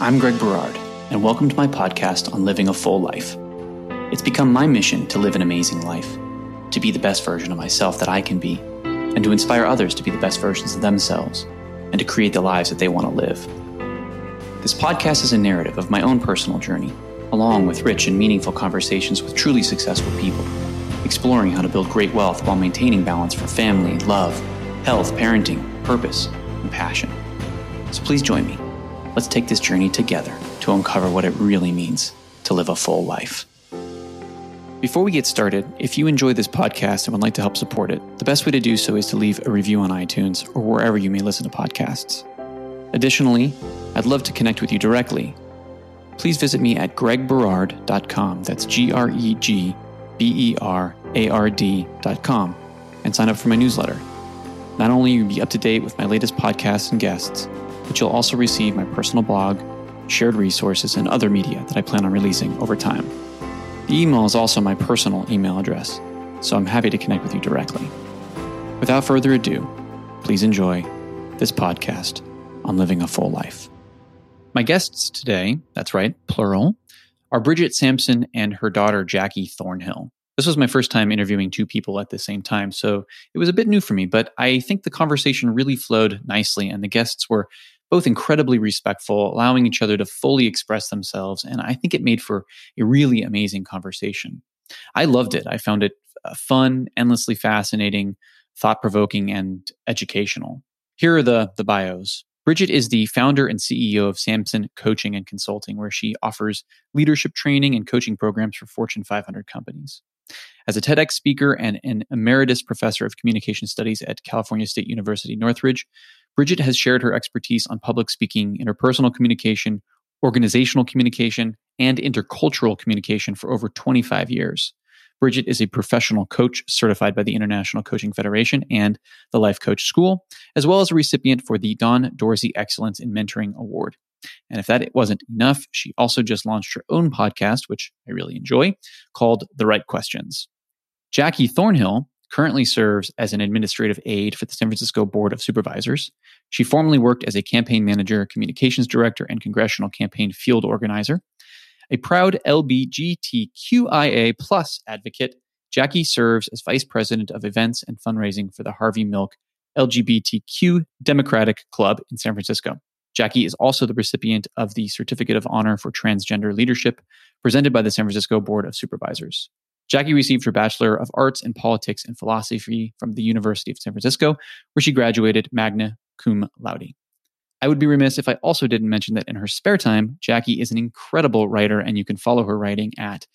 I'm Greg Berard, and welcome to my podcast on living a full life. It's become my mission to live an amazing life, to be the best version of myself that I can be, and to inspire others to be the best versions of themselves, and to create the lives that they want to live. This podcast is a narrative of my own personal journey, along with rich and meaningful conversations with truly successful people, exploring how to build great wealth while maintaining balance for family, love, health, parenting, purpose, and passion. So please join me. Let's take this journey together to uncover what it really means to live a full life. Before we get started, if you enjoy this podcast and would like to help support it, the best way to do so is to leave a review on iTunes or wherever you may listen to podcasts. Additionally, I'd love to connect with you directly. Please visit me at gregberard.com. That's G R E G B E R A R D.com and sign up for my newsletter. Not only will you be up to date with my latest podcasts and guests, but you'll also receive my personal blog, shared resources, and other media that I plan on releasing over time. The email is also my personal email address, so I'm happy to connect with you directly. Without further ado, please enjoy this podcast on living a full life. My guests today, that's right, plural, are Bridget Sampson and her daughter Jackie Thornhill. This was my first time interviewing two people at the same time, so it was a bit new for me, but I think the conversation really flowed nicely and the guests were both incredibly respectful, allowing each other to fully express themselves. And I think it made for a really amazing conversation. I loved it. I found it uh, fun, endlessly fascinating, thought provoking, and educational. Here are the, the bios. Bridget is the founder and CEO of Sampson Coaching and Consulting, where she offers leadership training and coaching programs for Fortune 500 companies. As a TEDx speaker and an emeritus professor of communication studies at California State University Northridge, Bridget has shared her expertise on public speaking, interpersonal communication, organizational communication, and intercultural communication for over 25 years. Bridget is a professional coach certified by the International Coaching Federation and the Life Coach School, as well as a recipient for the Don Dorsey Excellence in Mentoring Award. And if that wasn't enough, she also just launched her own podcast, which I really enjoy, called The Right Questions. Jackie Thornhill currently serves as an administrative aide for the San Francisco Board of Supervisors. She formerly worked as a campaign manager, communications director, and congressional campaign field organizer. A proud LBGTQIA plus advocate, Jackie serves as vice president of events and fundraising for the Harvey Milk LGBTQ Democratic Club in San Francisco. Jackie is also the recipient of the Certificate of Honor for Transgender Leadership presented by the San Francisco Board of Supervisors. Jackie received her Bachelor of Arts in Politics and Philosophy from the University of San Francisco, where she graduated magna cum laude. I would be remiss if I also didn't mention that in her spare time, Jackie is an incredible writer, and you can follow her writing at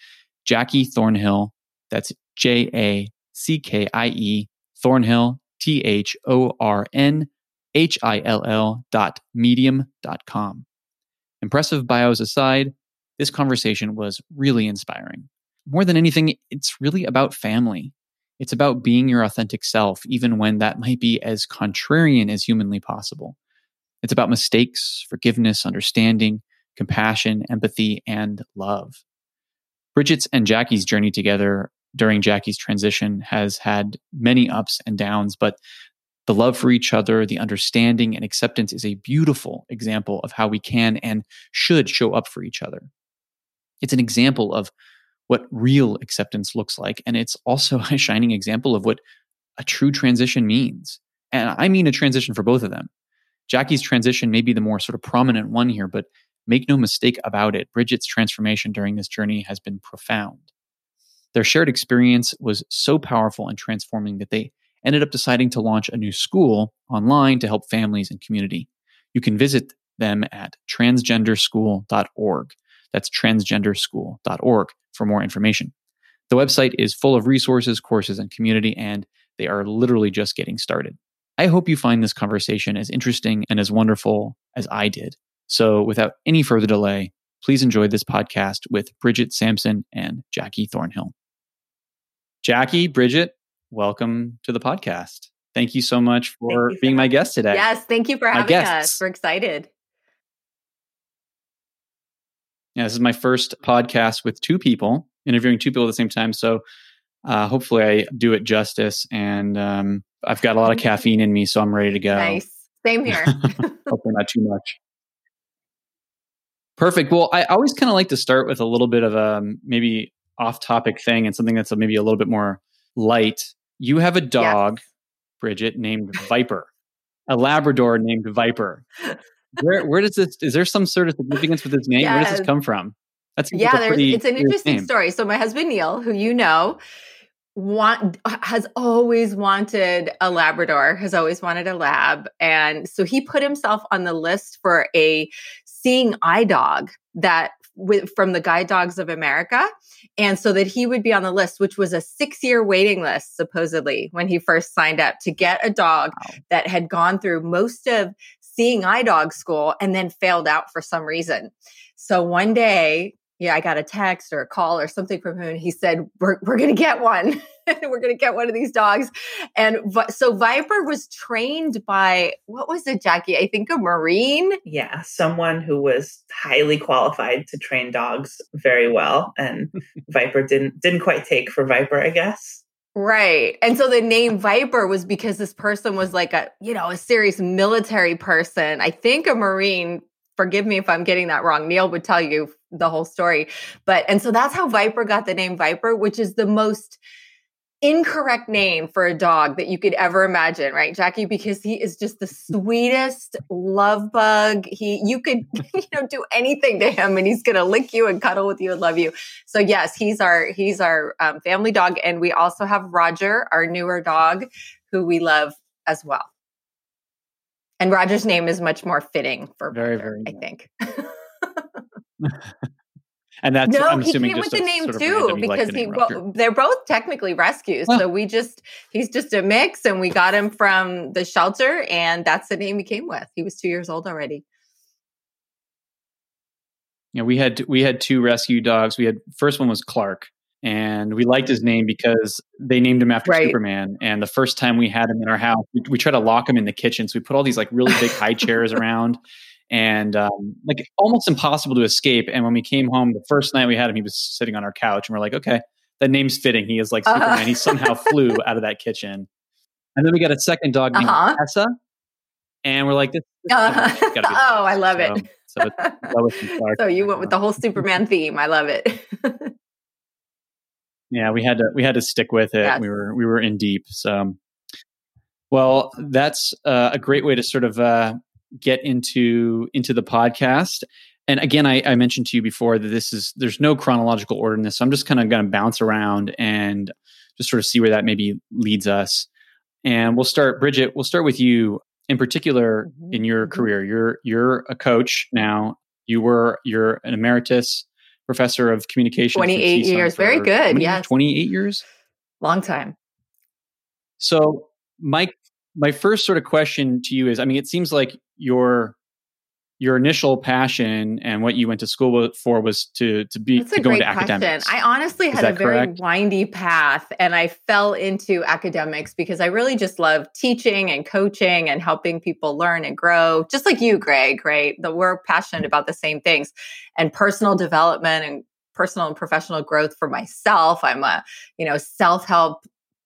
Jackie Thornhill. That's J A C K I E Thornhill, T H O R N H I L L dot medium dot com. Impressive bios aside, this conversation was really inspiring more than anything, it's really about family. It's about being your authentic self, even when that might be as contrarian as humanly possible. It's about mistakes, forgiveness, understanding, compassion, empathy, and love. Bridget's and Jackie's journey together during Jackie's transition has had many ups and downs, but the love for each other, the understanding and acceptance is a beautiful example of how we can and should show up for each other. It's an example of what real acceptance looks like. And it's also a shining example of what a true transition means. And I mean a transition for both of them. Jackie's transition may be the more sort of prominent one here, but make no mistake about it, Bridget's transformation during this journey has been profound. Their shared experience was so powerful and transforming that they ended up deciding to launch a new school online to help families and community. You can visit them at transgenderschool.org. That's transgenderschool.org for more information. The website is full of resources, courses, and community, and they are literally just getting started. I hope you find this conversation as interesting and as wonderful as I did. So, without any further delay, please enjoy this podcast with Bridget Sampson and Jackie Thornhill. Jackie, Bridget, welcome to the podcast. Thank you so much for being my guest today. Yes, thank you for having us. We're excited. Yeah, this is my first podcast with two people, interviewing two people at the same time. So uh, hopefully I do it justice. And um, I've got a lot of caffeine in me, so I'm ready to go. Nice. Same here. hopefully not too much. Perfect. Well, I always kind of like to start with a little bit of a um, maybe off topic thing and something that's a, maybe a little bit more light. You have a dog, yes. Bridget, named Viper, a Labrador named Viper. Where where does this? Is there some sort of significance with his name? Yes. Where does this come from? That's yeah. Like it's an interesting name. story. So my husband Neil, who you know, want has always wanted a labrador has always wanted a lab and so he put himself on the list for a seeing eye dog that with, from the guide dogs of america and so that he would be on the list which was a six year waiting list supposedly when he first signed up to get a dog wow. that had gone through most of seeing eye dog school and then failed out for some reason so one day yeah, I got a text or a call or something from him. And he said, we're, we're going to get one. we're going to get one of these dogs. And so Viper was trained by, what was it, Jackie? I think a Marine. Yeah, someone who was highly qualified to train dogs very well. And Viper didn't, didn't quite take for Viper, I guess. Right. And so the name Viper was because this person was like a, you know, a serious military person. I think a Marine forgive me if I'm getting that wrong. Neil would tell you the whole story. But, and so that's how Viper got the name Viper, which is the most incorrect name for a dog that you could ever imagine, right, Jackie? Because he is just the sweetest love bug. He, you could, you know, do anything to him, and he's gonna lick you and cuddle with you and love you. So yes, he's our he's our um, family dog, and we also have Roger, our newer dog, who we love as well. And Roger's name is much more fitting for very, very. I think. and that's no, I'm he came with the name too because he well, they're both technically rescues. Well, so we just he's just a mix, and we got him from the shelter, and that's the name he came with. He was two years old already. Yeah, we had we had two rescue dogs. We had first one was Clark, and we liked his name because they named him after right. Superman. And the first time we had him in our house, we, we tried to lock him in the kitchen, so we put all these like really big high chairs around, and um, like almost impossible to escape. And when we came home, the first night we had him, he was sitting on our couch, and we're like, okay, that name's fitting. He is like uh-huh. Superman. He somehow flew out of that kitchen. And then we got a second dog named uh-huh. Tessa, and we're like, this. this uh-huh. oh, I love so, it. So, so you went with the whole Superman theme. I love it. yeah, we had to we had to stick with it. Yes. We were we were in deep. So, well, that's uh, a great way to sort of uh, get into into the podcast. And again, I, I, mentioned to you before that this is there's no chronological order in this. So I'm just kind of going to bounce around and just sort of see where that maybe leads us. And we'll start, Bridget. We'll start with you in particular mm-hmm. in your mm-hmm. career. You're you're a coach now. You were you're an emeritus professor of communication. 28 years. Very good. Yeah. 28 years. Long time. So, Mike, my first sort of question to you is I mean, it seems like your your initial passion and what you went to school for was to to be That's to go into question. academics. I honestly had a very correct? windy path and I fell into academics because I really just love teaching and coaching and helping people learn and grow. Just like you, Greg, right? That we're passionate about the same things and personal development and personal and professional growth for myself. I'm a, you know, self-help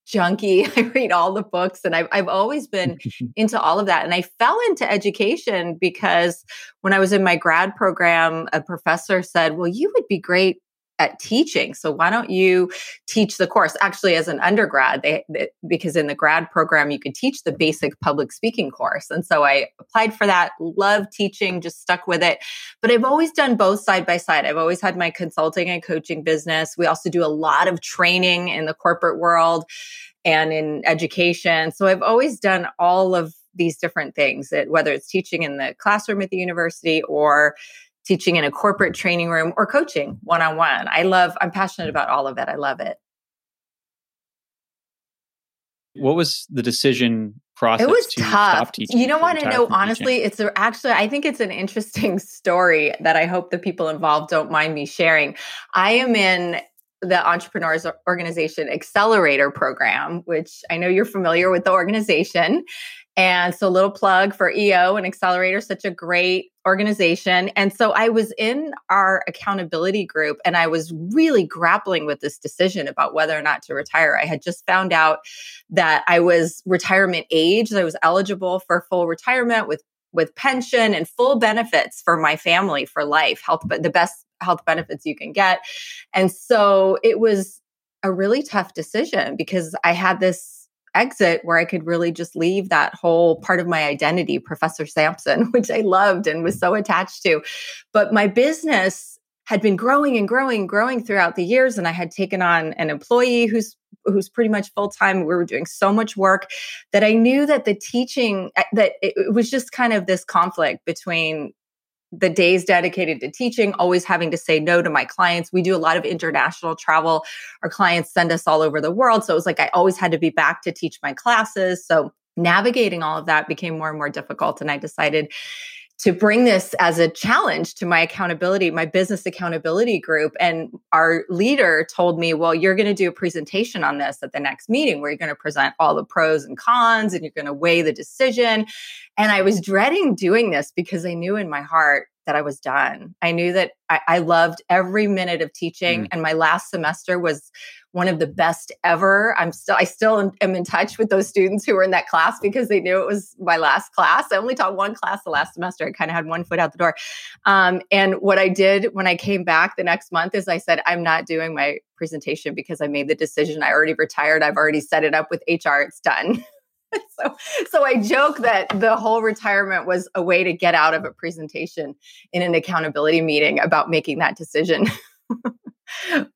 junkie. I read all the books and I've, I've always been into all of that. And I fell into education because when I was in my grad program, a professor said, Well, you would be great at teaching. So why don't you teach the course? Actually, as an undergrad, they, they, because in the grad program you could teach the basic public speaking course, and so I applied for that. Loved teaching, just stuck with it. But I've always done both side by side. I've always had my consulting and coaching business. We also do a lot of training in the corporate world and in education. So I've always done all of these different things, that whether it's teaching in the classroom at the university or teaching in a corporate training room or coaching one on one. I love, I'm passionate about all of it. I love it. What was the decision process? It was tough. You don't want to know, honestly, it's a, actually, I think it's an interesting story that I hope the people involved don't mind me sharing. I am in the Entrepreneurs Organization Accelerator Program, which I know you're familiar with the organization. And so, little plug for EO and Accelerator, such a great organization. And so, I was in our accountability group and I was really grappling with this decision about whether or not to retire. I had just found out that I was retirement age, I was eligible for full retirement with with pension and full benefits for my family for life, health, but the best health benefits you can get. And so it was a really tough decision because I had this exit where I could really just leave that whole part of my identity, Professor Sampson, which I loved and was so attached to. But my business had been growing and growing and growing throughout the years and I had taken on an employee who's who's pretty much full time we were doing so much work that I knew that the teaching eh, that it was just kind of this conflict between the days dedicated to teaching, always having to say no to my clients. We do a lot of international travel. Our clients send us all over the world. So it was like I always had to be back to teach my classes. So navigating all of that became more and more difficult. And I decided to bring this as a challenge to my accountability, my business accountability group. And our leader told me, well, you're going to do a presentation on this at the next meeting where you're going to present all the pros and cons and you're going to weigh the decision. And I was dreading doing this because I knew in my heart that I was done. I knew that I, I loved every minute of teaching. Mm. And my last semester was one of the best ever. I'm still, I still am in touch with those students who were in that class because they knew it was my last class. I only taught one class the last semester. I kind of had one foot out the door. Um, and what I did when I came back the next month is I said, I'm not doing my presentation because I made the decision. I already retired. I've already set it up with HR. It's done. so, so I joke that the whole retirement was a way to get out of a presentation in an accountability meeting about making that decision.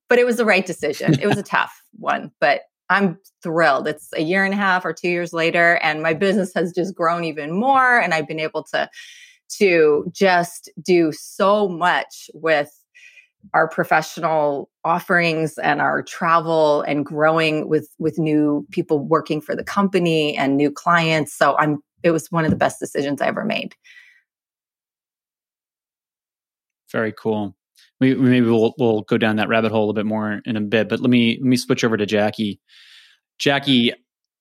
but it was the right decision. It was a tough one, but I'm thrilled. It's a year and a half or two years later, and my business has just grown even more. And I've been able to to just do so much with our professional offerings and our travel and growing with with new people working for the company and new clients. So I'm it was one of the best decisions I ever made. Very cool we, maybe we'll we'll go down that rabbit hole a bit more in a bit. But let me let me switch over to Jackie. Jackie,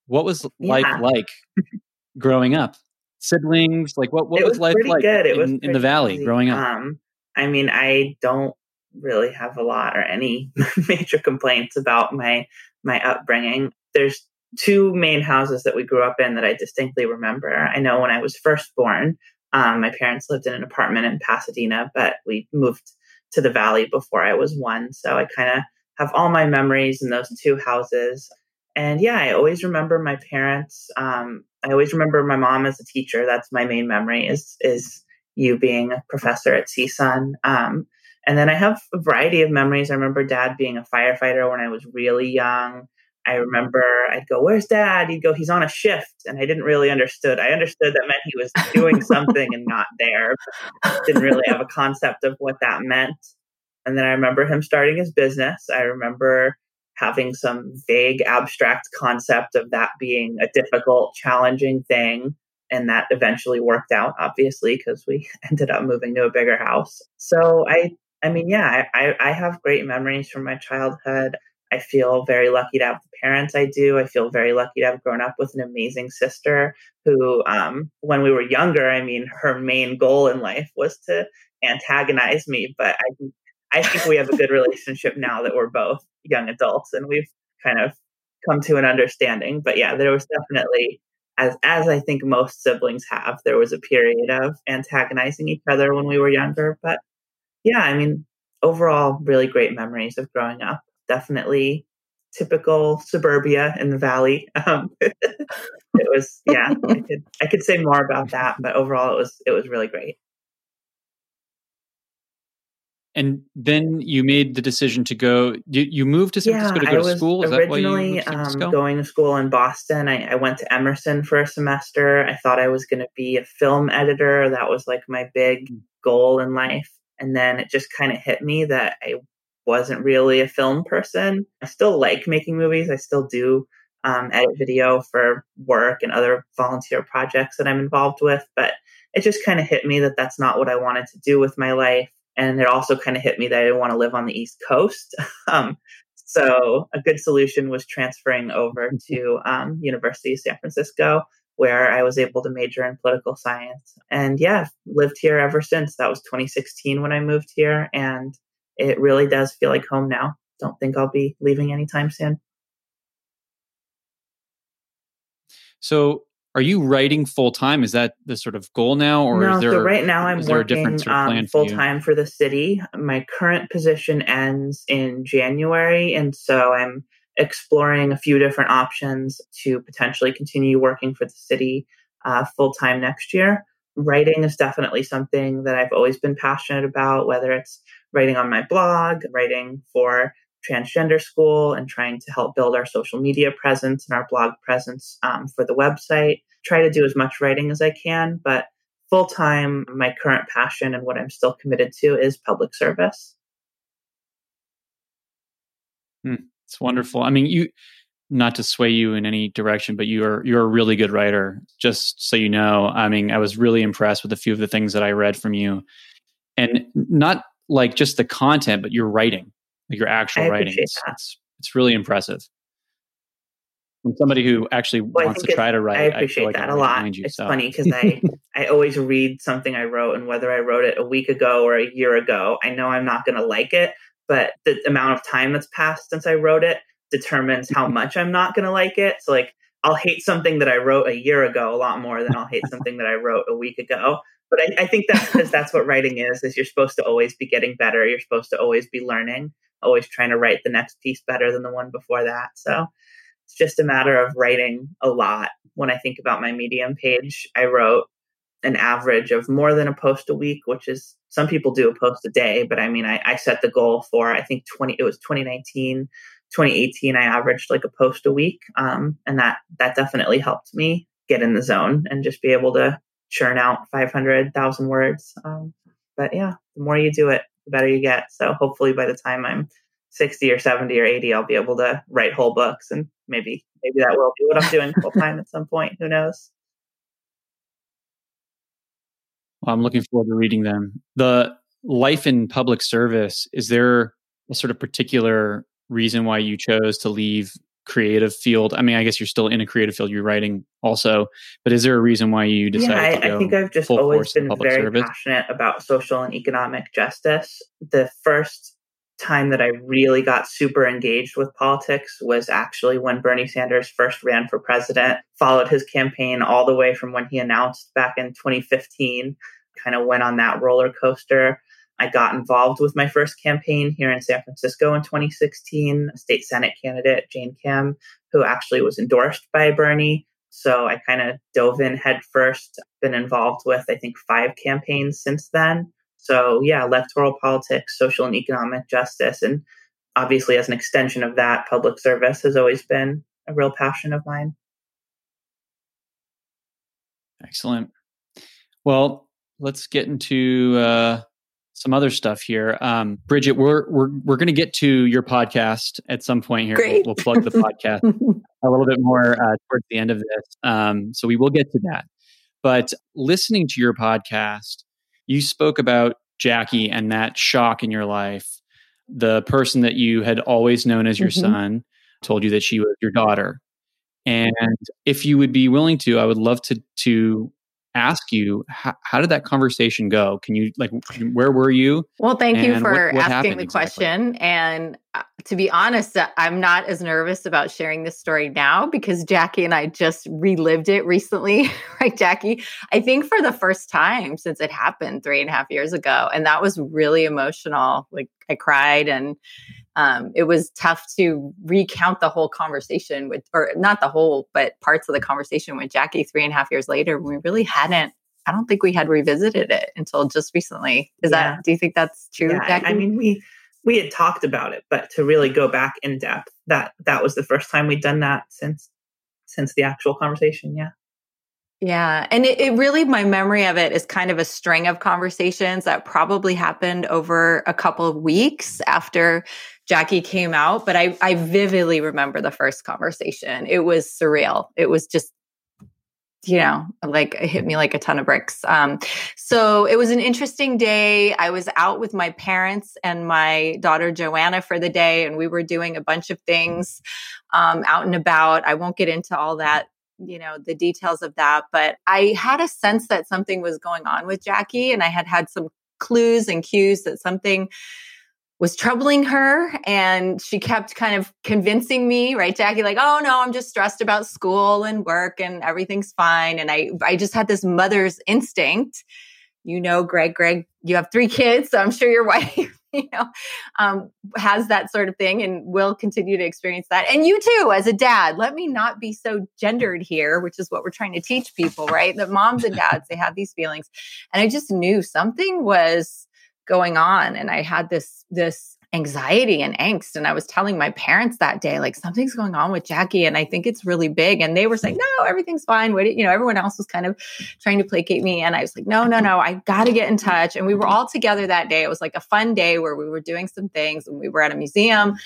what was life yeah. like growing up? Siblings, like what what was, was, life like good. It in, was in the valley easy. growing up? Um, I mean, I don't really have a lot or any major complaints about my my upbringing. There's two main houses that we grew up in that I distinctly remember. I know when I was first born, um, my parents lived in an apartment in Pasadena, but we moved to the valley before I was one. So I kind of have all my memories in those two houses. And yeah, I always remember my parents. Um, I always remember my mom as a teacher. That's my main memory is is you being a professor at CSUN. Um, and then I have a variety of memories. I remember dad being a firefighter when I was really young. I remember I'd go, Where's dad? He'd go, He's on a shift. And I didn't really understood. I understood that meant he was doing something and not there. Didn't really have a concept of what that meant. And then I remember him starting his business. I remember having some vague abstract concept of that being a difficult, challenging thing. And that eventually worked out, obviously, because we ended up moving to a bigger house. So I I mean, yeah, I, I have great memories from my childhood. I feel very lucky to have the parents I do. I feel very lucky to have grown up with an amazing sister who, um, when we were younger, I mean, her main goal in life was to antagonize me. But I, I think we have a good relationship now that we're both young adults and we've kind of come to an understanding. But yeah, there was definitely, as as I think most siblings have, there was a period of antagonizing each other when we were younger. But yeah, I mean, overall, really great memories of growing up definitely typical suburbia in the valley. Um, it was, yeah, I could I could say more about that, but overall, it was it was really great. And then you made the decision to go. You, you moved to San yeah, Francisco to go to school. Is originally um, going to school in Boston. I, I, went to Emerson for a semester. I thought I was going to be a film editor. That was like my big hmm. goal in life. And then it just kind of hit me that I wasn't really a film person. I still like making movies. I still do um, edit video for work and other volunteer projects that I'm involved with. But it just kind of hit me that that's not what I wanted to do with my life. And it also kind of hit me that I didn't want to live on the East Coast. um, so a good solution was transferring over to um, University of San Francisco, where I was able to major in political science. And yeah, lived here ever since. That was 2016 when I moved here, and it really does feel like home now. Don't think I'll be leaving anytime soon. So are you writing full time? Is that the sort of goal now, or no, is there? So right now, I'm working sort of um, full time for the city. My current position ends in January, and so I'm exploring a few different options to potentially continue working for the city uh, full time next year. Writing is definitely something that I've always been passionate about, whether it's writing on my blog, writing for transgender school, and trying to help build our social media presence and our blog presence um, for the website. Try to do as much writing as I can, but full time, my current passion and what I'm still committed to is public service. Hmm. It's wonderful. I mean, you not to sway you in any direction, but you're you're a really good writer. Just so you know, I mean, I was really impressed with a few of the things that I read from you, and not like just the content, but your writing, like your actual writing. It's, it's, it's really impressive. From somebody who actually well, wants to try to write, I appreciate I like that a lot. You, it's so. funny because I I always read something I wrote, and whether I wrote it a week ago or a year ago, I know I'm not going to like it, but the amount of time that's passed since I wrote it determines how much I'm not going to like it. So like I'll hate something that I wrote a year ago a lot more than I'll hate something that I wrote a week ago. But I, I think that's because that's what writing is, is you're supposed to always be getting better. You're supposed to always be learning, always trying to write the next piece better than the one before that. So it's just a matter of writing a lot. When I think about my Medium page, I wrote an average of more than a post a week, which is some people do a post a day, but I mean, I, I set the goal for, I think 20, it was 2019, 2018, I averaged like a post a week. Um, and that, that definitely helped me get in the zone and just be able to churn out 500,000 words. Um, but yeah, the more you do it, the better you get. So hopefully by the time I'm 60 or 70 or 80, I'll be able to write whole books and maybe, maybe that will be what I'm doing full time at some point. Who knows? I'm looking forward to reading them. The life in public service, is there a sort of particular reason why you chose to leave creative field? I mean, I guess you're still in a creative field, you're writing also, but is there a reason why you decided to yeah, I, I think I've just always been very service? passionate about social and economic justice. The first time that I really got super engaged with politics was actually when Bernie Sanders first ran for president, followed his campaign all the way from when he announced back in 2015, kind of went on that roller coaster. I got involved with my first campaign here in San Francisco in 2016, state Senate candidate Jane Kim, who actually was endorsed by Bernie. So I kind of dove in headfirst, been involved with, I think, five campaigns since then. So, yeah, electoral politics, social and economic justice, and obviously, as an extension of that, public service has always been a real passion of mine. Excellent. Well, let's get into uh, some other stuff here. Um, Bridget, we're we're we're going to get to your podcast at some point here. Great. We'll, we'll plug the podcast a little bit more uh, towards the end of this, um, so we will get to that. But listening to your podcast, you spoke about Jackie and that shock in your life. The person that you had always known as your mm-hmm. son told you that she was your daughter. And if you would be willing to, I would love to to ask you how, how, did that conversation go? Can you like where were you? Well thank you for what, what asking the exactly? question and uh, to be honest uh, i'm not as nervous about sharing this story now because jackie and i just relived it recently right jackie? I think for the first time since it happened three and a half years ago and that was really emotional like i cried and um, it was tough to recount the whole conversation with, or not the whole, but parts of the conversation with Jackie three and a half years later. We really hadn't. I don't think we had revisited it until just recently. Is yeah. that? Do you think that's true? Yeah, Jackie? I mean, we we had talked about it, but to really go back in depth, that that was the first time we'd done that since since the actual conversation. Yeah. Yeah. And it, it, really, my memory of it is kind of a string of conversations that probably happened over a couple of weeks after Jackie came out. But I, I vividly remember the first conversation. It was surreal. It was just, you know, like it hit me like a ton of bricks. Um, so it was an interesting day. I was out with my parents and my daughter Joanna for the day, and we were doing a bunch of things um, out and about. I won't get into all that you know the details of that but i had a sense that something was going on with jackie and i had had some clues and cues that something was troubling her and she kept kind of convincing me right jackie like oh no i'm just stressed about school and work and everything's fine. And i i just had this mother's instinct. You know greg greg you have three kids so i'm sure your wife you know um, has that sort of thing and will continue to experience that. And you too as a dad let me not be so gendered here which is what we're trying to teach people right? That moms and dads they have these feelings. And i just knew something was going on and i had this this anxiety and angst and i was telling my parents that day like something's going on with jackie and i think it's really big and they were saying no everything's fine Wait, you know everyone else was kind of trying to placate me and i was like no no no i got to get in touch and we were all together that day. It was like a fun day where we were doing some things and we were at a museum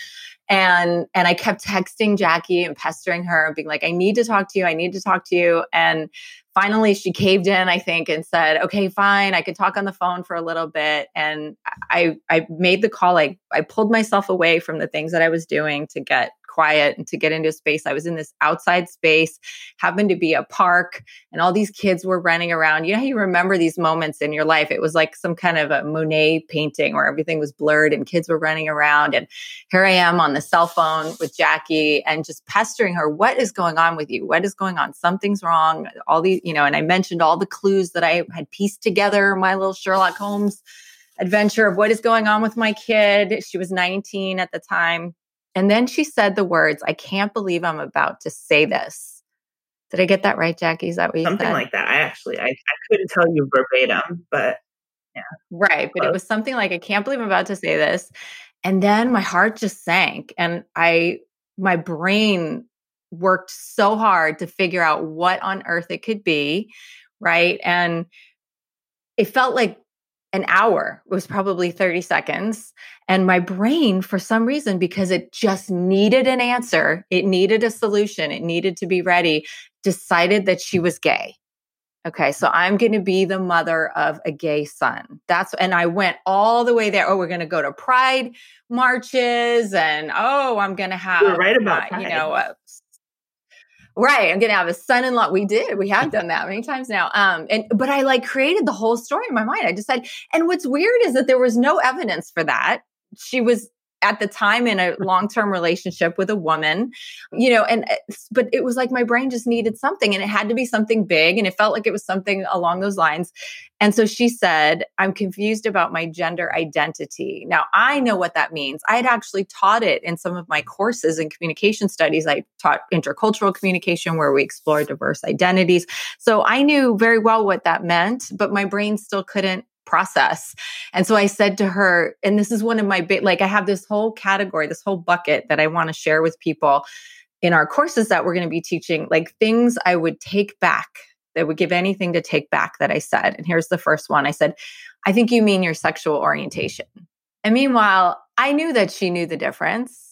and and i kept texting jackie and pestering her and being like i need to talk to you i need to talk to you and finally she caved in i think and said okay fine i could talk on the phone for a little bit. And i i made the call like i pulled myself away from the things that i was doing to get quiet and to get into a space. I was in this outside space, happened to be a park, and all these kids were running around. You know you remember these moments in your life? It was like some kind of a Monet painting where everything was blurred and kids were running around. And here I am on the cell phone with Jackie and just pestering her, What is going on with you? What is going on? Something's wrong. All these, you know, and I mentioned all the clues that I had pieced together, my little Sherlock Holmes adventure of what is going on with my kid. She was 19 at the time. And then she said the words, I can't believe I'm about to say this. Did I get that right, Jackie? Is that what you said? something said? like that? I actually, I, I couldn't tell you verbatim, but yeah. Right. But it was something like, I can't believe I'm about to say this. And then my heart just sank and I, my brain worked so hard to figure out what on earth it could be. Right. And it felt like an hour was probably 30 seconds. And my brain, for some reason, because it just needed an answer, it needed a solution, it needed to be ready, decided that she was gay. Okay, so I'm going to be the mother of a gay son. That's and I went all the way there. Oh, we're going to go to pride marches, and oh, I'm going to have You're right about uh, you know Right. I'm gonna have a son-in-law. We did. We have done that many times now. Um, and but I like created the whole story in my mind. I decided, and what's weird is that there was no evidence for that. She was at the time in a long-term relationship with a woman you know and uh, but it was like my brain just needed something and it had to be something big and it felt like it was something along those lines. And so she said i'm confused about my gender identity. Now i know what that means. I had actually taught it in some of my courses in communication studies. I taught intercultural communication where we explore diverse identities. So i knew very well what that meant but my brain still couldn't process. And so I said to her, and this is one of my big, like, I have this whole category, this whole bucket that I want to share with people in our courses that we're going to be teaching, like things I would take back that would give anything to take back that I said. And here's the first one I said, I think you mean your sexual orientation. And meanwhile, I knew that she knew the difference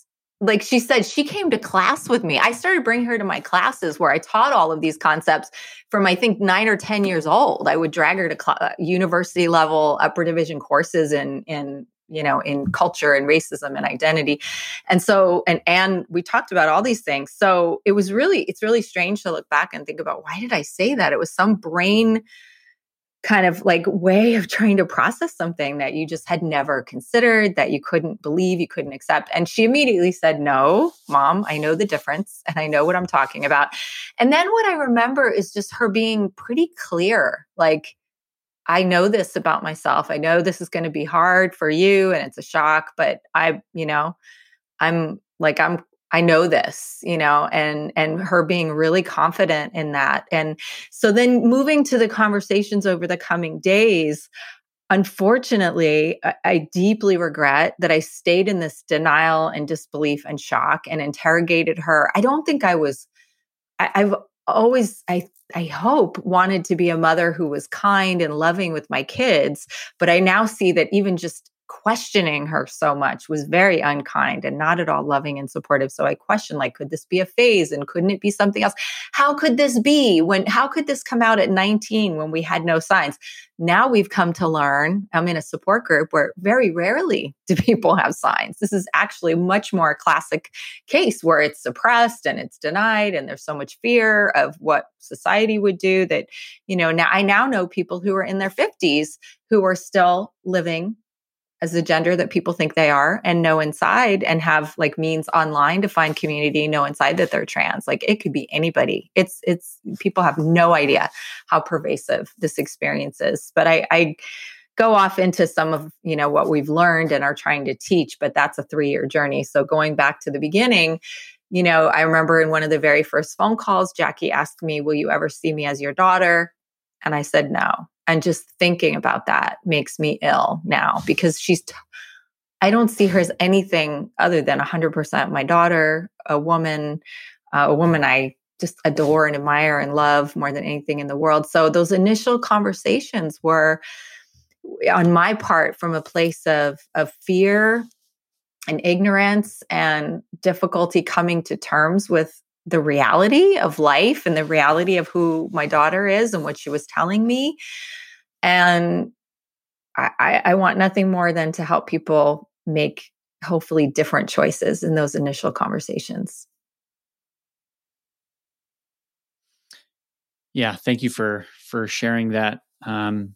like she said, she came to class with me. I started bringing her to my classes where I taught all of these concepts from I think nine or ten years old. I would drag her to cl- uh, university level upper division courses in in you know in culture and racism and identity, and so and and we talked about all these things. So it was really it's really strange to look back and think about why did I say that? It was some brain kind of like way of trying to process something that you just had never considered, that you couldn't believe, you couldn't accept. And she immediately said, No, mom, I know the difference and I know what I'm talking about. And then what I remember is just her being pretty clear like, I know this about myself. I know this is going to be hard for you and it's a shock, but I, you know, I'm like, I'm I know this, you know, and and her being really confident in that. And so then moving to the conversations over the coming days, unfortunately, I, I deeply regret that I stayed in this denial and disbelief and shock and interrogated her. I don't think I was I, I've always I I hope wanted to be a mother who was kind and loving with my kids, but I now see that even just questioning her so much was very unkind and not at all loving and supportive. So I questioned, like, could this be a phase and couldn't it be something else? How could this be when, how could this come out at 19 when we had no signs? Now we've come to learn, I'm in a support group where very rarely do people have signs. This is actually much more a classic case where it's suppressed and it's denied and there's so much fear of what society would do that, you know, now I now know people who are in their 50s who are still living as the gender that people think they are and know inside and have like means online to find community know inside that they're trans. Like it could be anybody. It's it's people have no idea how pervasive this experience is. But i i go off into some of you know what we've learned and are trying to teach but that's a 3 year journey. So going back to the beginning you know i remember in one of the very first phone calls jackie asked me will you ever see me as your daughter? And i said no and just thinking about that makes me ill now because she's t- I don't see her as anything other than 100% my daughter, a woman, uh, a woman I just adore and admire and love more than anything in the world. So those initial conversations were on my part from a place of of fear and ignorance and difficulty coming to terms with the reality of life and the reality of who my daughter is and what she was telling me. And I, I want nothing more than to help people make hopefully different choices in those initial conversations. Yeah, thank you for for sharing that um,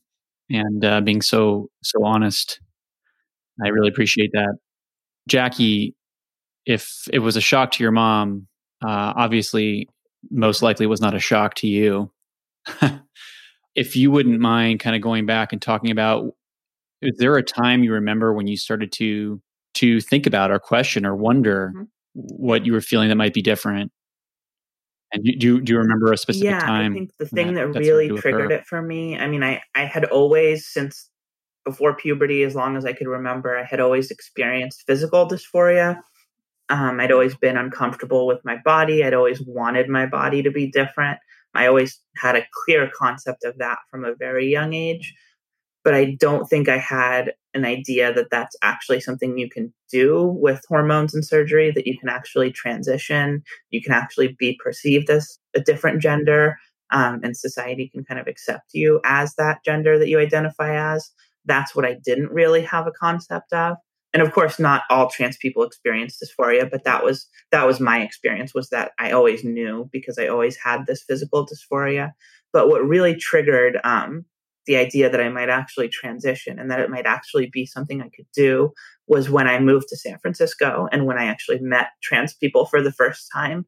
and uh, being so so honest. I really appreciate that, Jackie. If it was a shock to your mom, uh, obviously, most likely was not a shock to you. if you wouldn't mind kind of going back and talking about is there a time you remember when you started to to think about or question or wonder mm-hmm. what you were feeling that might be different and do, do, do you remember a specific yeah, time i think the thing that, that really triggered it for me i mean i i had always since before puberty as long as i could remember i had always experienced physical dysphoria um, i'd always been uncomfortable with my body. I'd always wanted my body to be different. I always had a clear concept of that from a very young age, but I don't think I had an idea that that's actually something you can do with hormones and surgery, that you can actually transition, you can actually be perceived as a different gender, um, and society can kind of accept you as that gender that you identify as. That's what I didn't really have a concept of and of course not all trans people experience dysphoria but that was that was my experience was that i always knew because i always had this physical dysphoria. But what really triggered um, the idea that i might actually transition and that it might actually be something i could do was when i moved to san francisco and when i actually met trans people for the first time.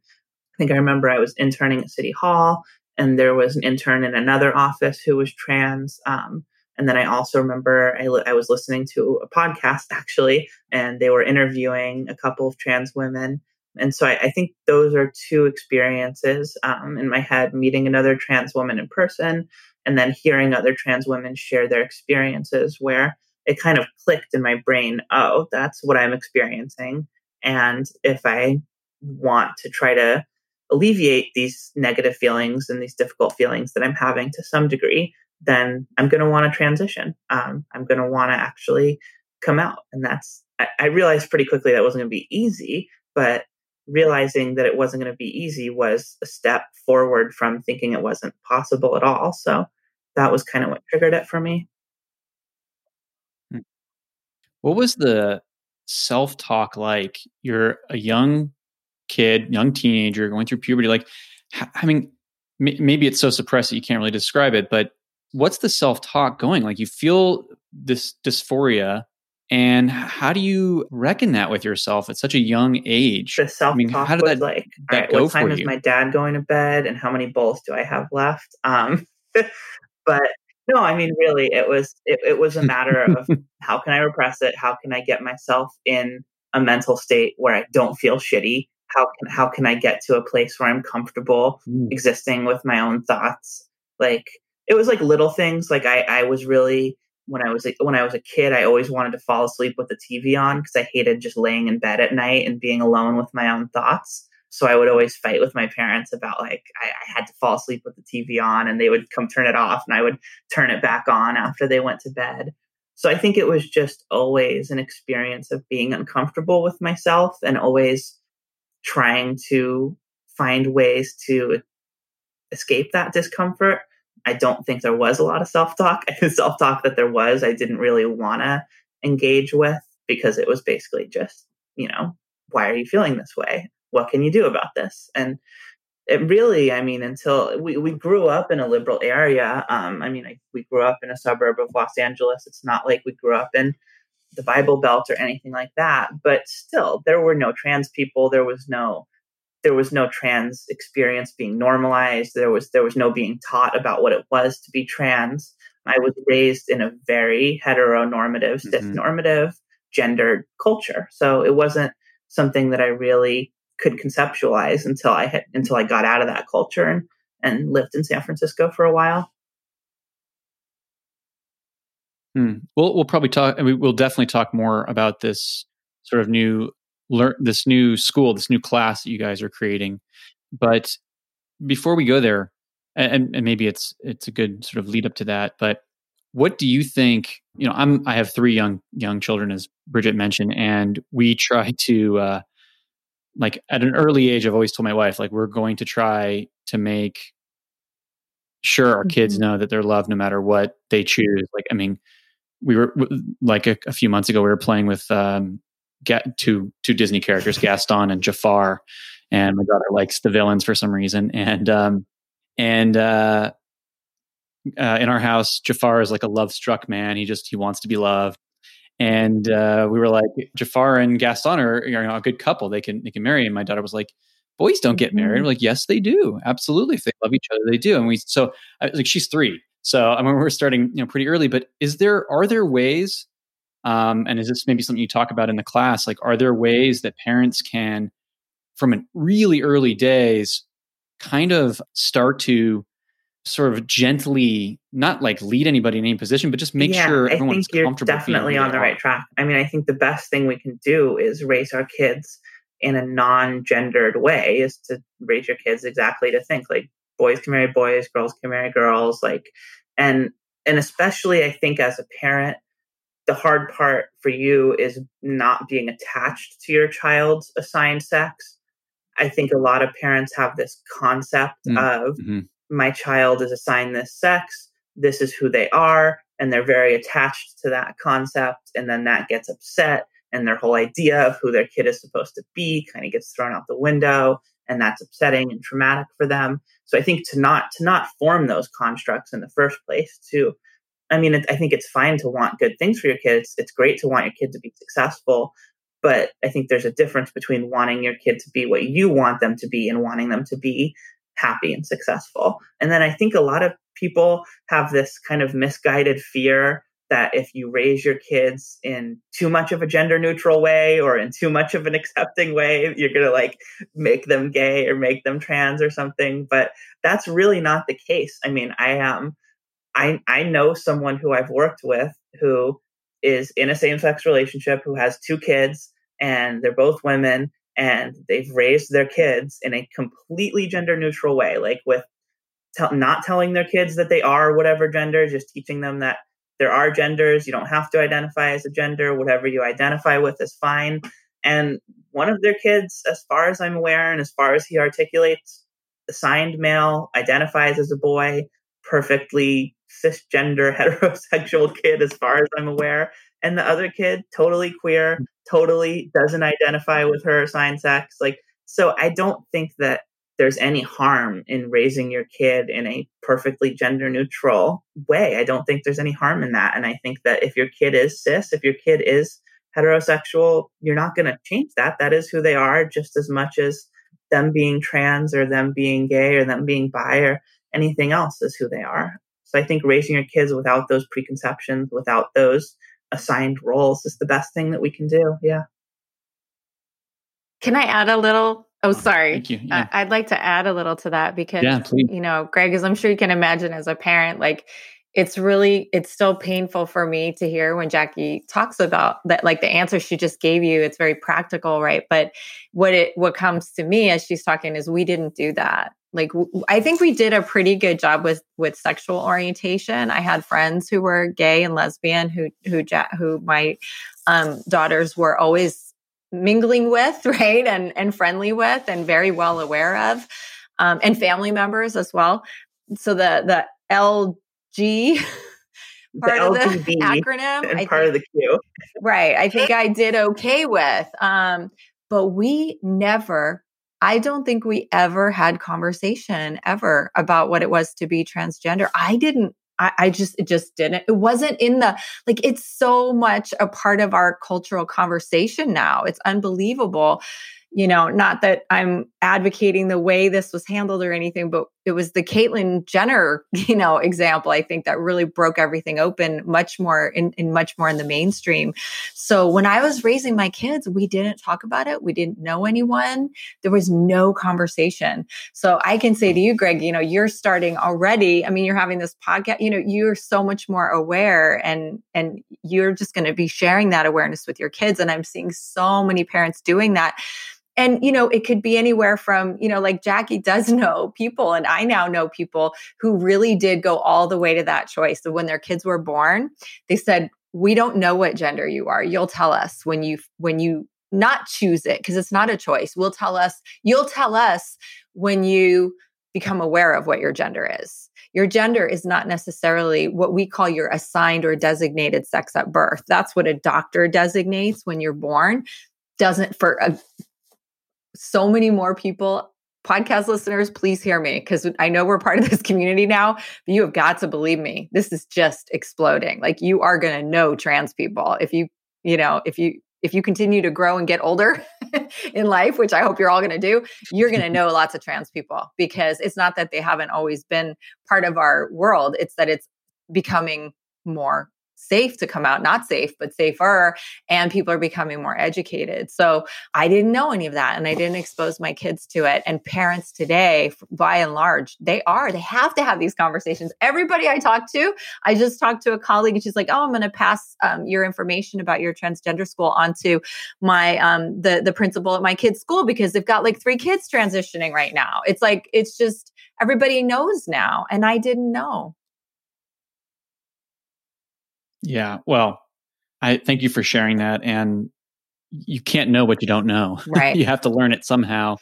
I think i remember i was interning at city hall and there was an intern in another office who was trans um, and then I also remember I, I was listening to a podcast actually, and they were interviewing a couple of trans women. And so I, I think those are two experiences um, in my head meeting another trans woman in person and then hearing other trans women share their experiences where it kind of clicked in my brain oh, that's what I'm experiencing. And if I want to try to alleviate these negative feelings and these difficult feelings that I'm having to some degree, then I'm going to want to transition. Um, I'm going to want to actually come out. And that's, I, I realized pretty quickly that wasn't going to be easy, but realizing that it wasn't going to be easy was a step forward from thinking it wasn't possible at all. So that was kind of what triggered it for me. Hmm. What was the self talk like? You're a young kid, young teenager going through puberty. Like, I mean, maybe it's so suppressed that you can't really describe it, but what's the self talk going? Like you feel this dysphoria and how do you reckon that with yourself at such a young age? The self talk I mean, how did that, like, that right, go what time is you? my dad going to bed and how many bowls do I have left? Um, but no, I mean, really, it was it, it was a matter of how can I repress it? How can I get myself in a mental state where I don't feel shitty? How can how can I get to a place where I'm comfortable mm. existing with my own thoughts? Like it was like little things. Like I, I was really when I was like, when I was a kid, I always wanted to fall asleep with the TV on because I hated just laying in bed at night and being alone with my own thoughts. So I would always fight with my parents about like I, I, had to fall asleep with the TV on, and they would come turn it off, and I would turn it back on after they went to bed. So I think it was just always an experience of being uncomfortable with myself and always trying to find ways to escape that discomfort I don't think there was a lot of self talk. The self talk that there was, I didn't really want to engage with because it was basically just, you know, why are you feeling this way? What can you do about this? And it really, I mean, until we, we grew up in a liberal area. Um, I mean, I, we grew up in a suburb of Los Angeles. It's not like we grew up in the Bible Belt or anything like that. But still, there were no trans people. There was no there was no trans experience being normalized. There was there was no being taught about what it was to be trans. I was raised in a very heteronormative, mm-hmm. cis-normative, gendered culture. So it wasn't something that I really could conceptualize until I had until I got out of that culture and, and lived in San Francisco for a while. Hmm. We'll we'll probably talk. I mean, we'll definitely talk more about this sort of new learn this new school, this new class that you guys are creating. But before we go there, and, and maybe it's it's a good sort of lead up to that. But what do you think? You know, I'm I have three young young children, as Bridget mentioned, and we try to uh, like at an early age. I've always told my wife like we're going to try to make sure our kids mm-hmm. know that they're loved no matter what they choose. Like, I mean, we were like a, a few months ago, we were playing with um, get two two Disney characters, Gaston and Jafar, and my daughter likes the villains for some reason, and um, and uh, uh, in our house, Jafar is like a love struck man. He just he wants to be loved, and uh, we were like Jafar and Gaston are you know a good couple. They can they can marry. And my daughter was like, boys don't get married. Mm-hmm. We're like, yes, they do. Absolutely, if they love each other, they do. And we so like she's three, so I mean we're starting you know pretty early. But is there are there ways? Um, and is this maybe something you talk about in the class? Like, are there ways that parents can, from an really early days, kind of start to sort of gently not like lead anybody in any position but just make yeah, sure everyone's I think you're definitely on the right track i mean i think the best thing we can do is raise our kids in a non-gendered way is to raise your kids exactly to think like boys can marry boys girls can marry girls like and and especially i think as a parent the hard part for you is not being attached to your child's assigned sex. I think a lot of parents have this concept mm. of mm-hmm. my child is assigned this sex, this is who they are, and they're very attached to that concept. And then that gets upset, and their whole idea of who their kid is supposed to be kind of gets thrown out the window. And that's upsetting and traumatic for them. So I think to not to not form those constructs in the first place, to I mean, it, I think it's fine to want good things for your kids. It's great to want your kid to be successful. But I think there's a difference between wanting your kid to be what you want them to be and wanting them to be happy and successful. And then I think a lot of people have this kind of misguided fear that if you raise your kids in too much of a gender neutral way or in too much of an accepting way, you're going to like make them gay or make them trans or something. But that's really not the case. I mean, I am. I I know someone who I've worked with who is in a same sex relationship who has two kids and they're both women and they've raised their kids in a completely gender neutral way like with t- not telling their kids that they are whatever gender just teaching them that there are genders you don't have to identify as a gender whatever you identify with is fine. And one of their kids as far as i'm aware and as far as he articulates assigned male identifies as a boy perfectly cisgender heterosexual kid as far as I'm aware. And the other kid, totally queer, hmm. totally doesn't identify with her assigned sex. Like, so I don't think that there's any harm in raising your kid in a perfectly gender neutral way. I don't think there's any harm in that. And I think that if your kid is cis, if your kid is heterosexual, you're not going to change that. That is who they are just as much as them being trans or them being gay or them being bi or anything else is who they are. So I think raising your kids without those preconceptions, without those assigned roles is the best thing that we can do. Yeah. Can I add a little? Oh, uh, sorry. Thank you. Uh, yeah. I'd like to add a little to that because, yeah, you know, Greg, as I'm sure you can imagine as a parent, like it's really, it's still painful for me to hear when Jackie talks about that, like the answer she just gave you, it's very practical, right? But what it, what comes to me as she's talking is we didn't do that like i think we did a pretty good job with with sexual orientation. I had friends who were gay and lesbian who who who my um, daughters were always mingling with right and and friendly with and very well aware of um, and family members as well. So the the lg part the of the acronym and part think, of the q. Right i think i did okay with um, but we never I don't think we ever had conversation ever about what it was to be transgender. I didn't I, I just it just didn't it wasn't in the like it's so much a part of our cultural conversation now it's unbelievable you know, not that I'm advocating the way this was handled or anything, but it was the Caitlyn Jenner, you know, example, I think that really broke everything open much more in, in much more in the mainstream. So when I was raising my kids, we didn't talk about it. We didn't know anyone. There was no conversation. So I can say to you, Greg, you know, you're starting already. I mean, you're having this podcast, you know, you're so much more aware and and you're just going to be sharing that awareness with your kids. And I'm seeing so many parents doing that and you know it could be anywhere from you know like jackie does know people and i now know people who really did go all the way to that choice so when their kids were born. They said we don't know what gender you are. You'll tell us when you when you not choose it because it's not a choice. We'll tell us you'll tell us when you become aware of what your gender is. Your gender is not necessarily what we call your assigned or designated sex at birth. That's what a doctor designates when you're born. Doesn't for a so many more people podcast listeners, please hear me because I know we're part of this community now, but you have got to believe me. This is just exploding. Like you are going to know trans people if you, you know, if you, if you continue to grow and get older in life, which I hope you're all going to do, you're going to know lots of trans people because it's not that they haven't always been part of our world. It's that it's becoming more safe to come out, not safe, but safer. And people are becoming more educated. So I didn't know any of that and I didn't expose my kids to it. And parents today, by and large, they are, they have to have these conversations. Everybody I talk to, I just talked to a colleague and she's like, oh, I'm going to pass um, your information about your transgender school onto my, um, the, the principal at my kid's school because they've got like three kids transitioning right now. It's like, it's just, everybody knows now. And I didn't know. Yeah. Well, I thank you for sharing that. And you can't know what you don't know. Right. you have to learn it somehow.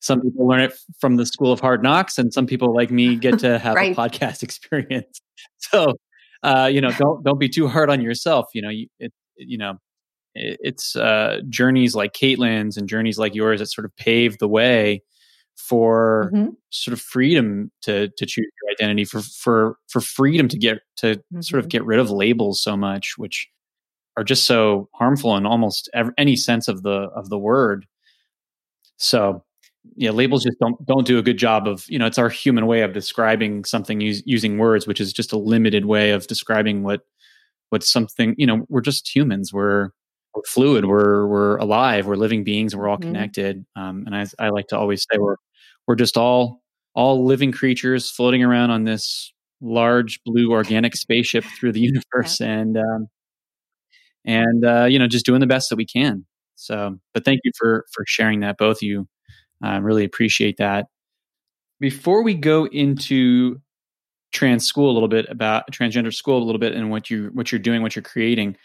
Some people learn it from the school of hard knocks, and some people like me get to have right. a podcast experience. So, uh, you know, don't don't be too hard on yourself. You know, you, it, you know, it, it's uh, journeys like Caitlyn's and journeys like yours that sort of pave the way for mm-hmm. sort of freedom to to choose your identity for for for freedom to get to mm-hmm. sort of mm-hmm. get rid of labels so much which are just so harmful in almost every, any sense of the of the word so yeah labels just don't don't do a good job of you know it's our human way of describing something us, using words which is just a limited way of describing what what something you know we're just humans we're we're fluid we're we're alive we're living beings we're all mm-hmm. connected um, and I, I like to always say we're we're just all all living creatures floating around on this large blue organic spaceship through the universe and um, and uh, you know just doing the best that we can. So but thank you for for sharing that both of you. I uh, really appreciate that. Before we go into trans school a little bit about transgender school a little bit and what you what you're doing what you're creating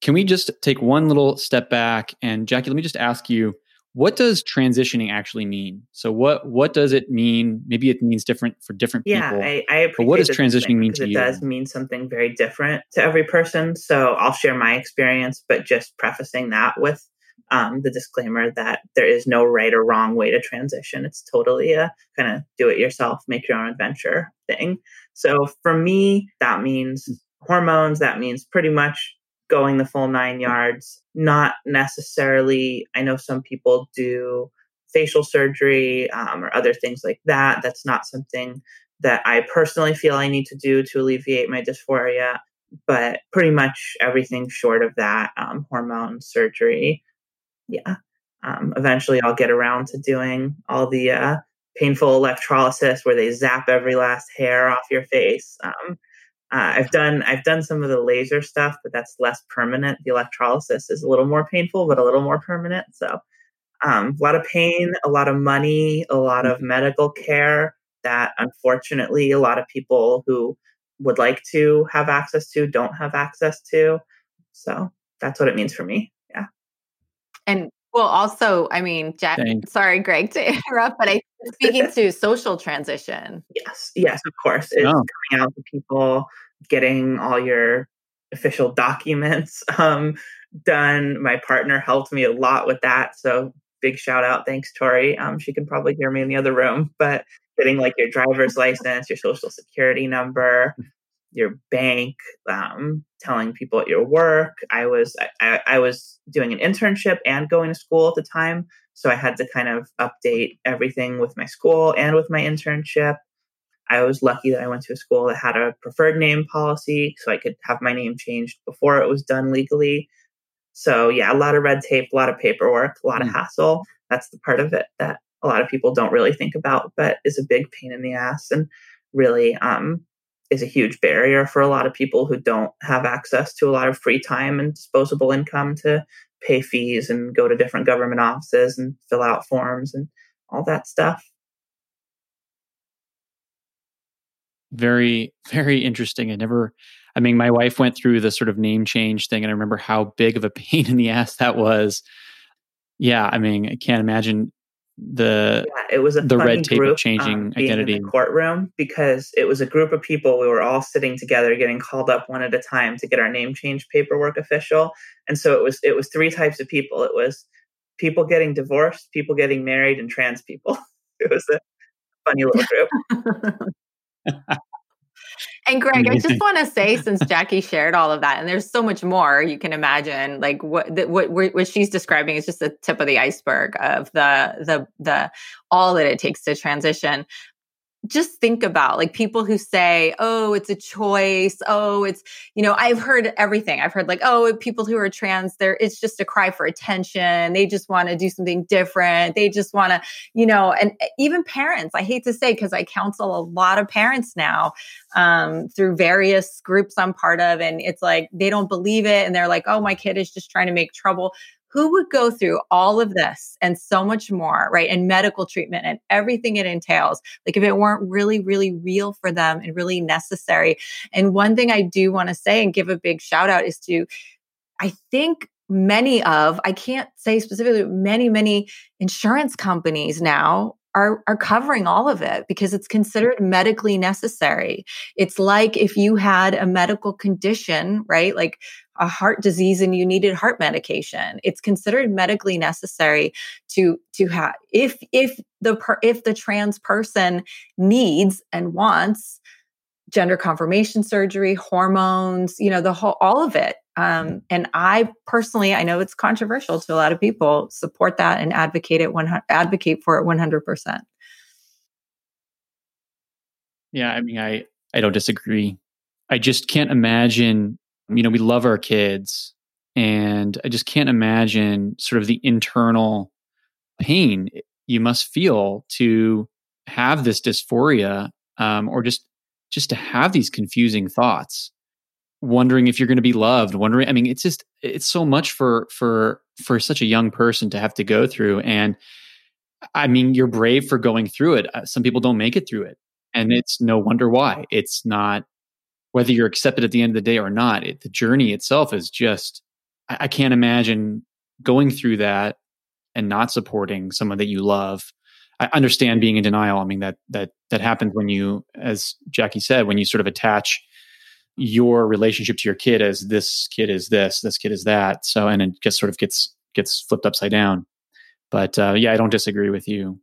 can we just take one little step back and jackie let me just ask you what does transitioning actually mean? So what what does it mean? Maybe it means different for different yeah, people I, I appreciate but what does transitioning mean to it you? it does mean something very different to every person so i'll share my experience but just prefacing that with um, the disclaimer that there is no right or wrong way to transition. It's totally a kind of do it yourself make your own adventure thing. So for me that means hmm. hormones that means pretty much going the full nine yards. Not necessarily, I know some people do facial surgery um, or other things like that. That's not something that I personally feel I need to do to alleviate my dysphoria, but pretty much everything short of that um, hormone surgery. Yeah. Um, eventually, I'll get around to doing all the uh, painful electrolysis where they zap every last hair off your face. Um, uh, I've done I've done some of the laser stuff, but that's less permanent. The electrolysis is a little more painful, but a little more permanent. So um, a lot of pain, a lot of money, a lot of medical care that unfortunately a lot of people who would like to have access to don't have access to. So that's what it means for me. Yeah. And well, also, I mean, Jack, Thanks. sorry, Greg, to interrupt, but I speaking to social transition. Yes, yes, of course. It's oh. coming out to people, getting all your official documents um, done. My partner helped me a lot with that. So big shout out. Thanks, Tori. Um, she can probably hear me in the other room, but getting like your driver's license, your social security number, your bank, um, telling people at your work. I was I, I was doing an internship and going to school at the time, so I had to kind of update everything with my school and with my internship. I was lucky that I went to a school that had a preferred name policy, so I could have my name changed before it was done legally. So yeah, a lot of red tape, a lot of paperwork, a lot mm. of hassle. That's the part of it that a lot of people don't really think about, but is a big pain in the ass and really um, is a huge barrier for a lot of people who don't have access to a lot of free time and disposable income to pay fees and go to different government offices and fill out forms and all that stuff. Very, very interesting. I never, I mean, my wife went through the sort of name change thing, and I remember how big of a pain in the ass that was. Yeah, I mean, I can't imagine the yeah, it was a the red tape group, of changing um, identity. courtroom because it was a group of people we were all sitting together getting called up one at a time to get our name change paperwork official and so it was it was three types of people. It was people getting divorced people getting married and trans people. It was a funny little group And Greg, I just want to say, since Jackie shared all of that, and there's so much more you can imagine, like what the, what what she's describing is just the tip of the iceberg of the the the all that it takes to transition just think about like people who say, oh, it's a choice. Oh, it's, you know, I've heard everything. I've heard like, oh, people who are trans, there, it's just a cry for attention. They just want to do something different. They just want to, you know, and even parents, I hate to say, because I counsel a lot of parents now um, through various groups I'm part of. And it's like, they don't believe it. And they're like, oh, my kid is just trying to make trouble who would go through all of this and so much more, right? And medical treatment and everything it entails, like if it weren't really, really real for them and really necessary. And one thing I do want to say and give a big shout out is to, I think many of, I can't say specifically, many, many insurance companies now are, are covering all of it because it's considered medically necessary. It's like if you had a medical condition, right? Like a heart disease and you needed heart medication. It's considered medically necessary to to have if if the per, if the trans person needs and wants gender confirmation surgery, hormones, you know, the whole all of it. Um, and I personally, I know it's controversial to a lot of people, support that and advocate it one advocate for it one hundred percent. Yeah, I mean, I I don't disagree. I just can't imagine you know, we love our kids. And I just can't imagine sort of the internal pain you must feel to have this dysphoria um, or just just to have these confusing thoughts wondering if you're going to be loved wondering i mean it's just it's so much for for for such a young person to have to go through and i mean you're brave for going through it uh, some people don't make it through it and it's no wonder why it's not whether you're accepted at the end of the day or not, it, the journey itself is just, I, I can't imagine going through that and not supporting someone that you love. I understand being in denial. I mean that that that happens when you, as Jackie said, when you sort of attach your relationship to your kid as this kid is this, this kid is that. So and it just sort of gets gets flipped upside down. But uh, yeah, I don't disagree with you.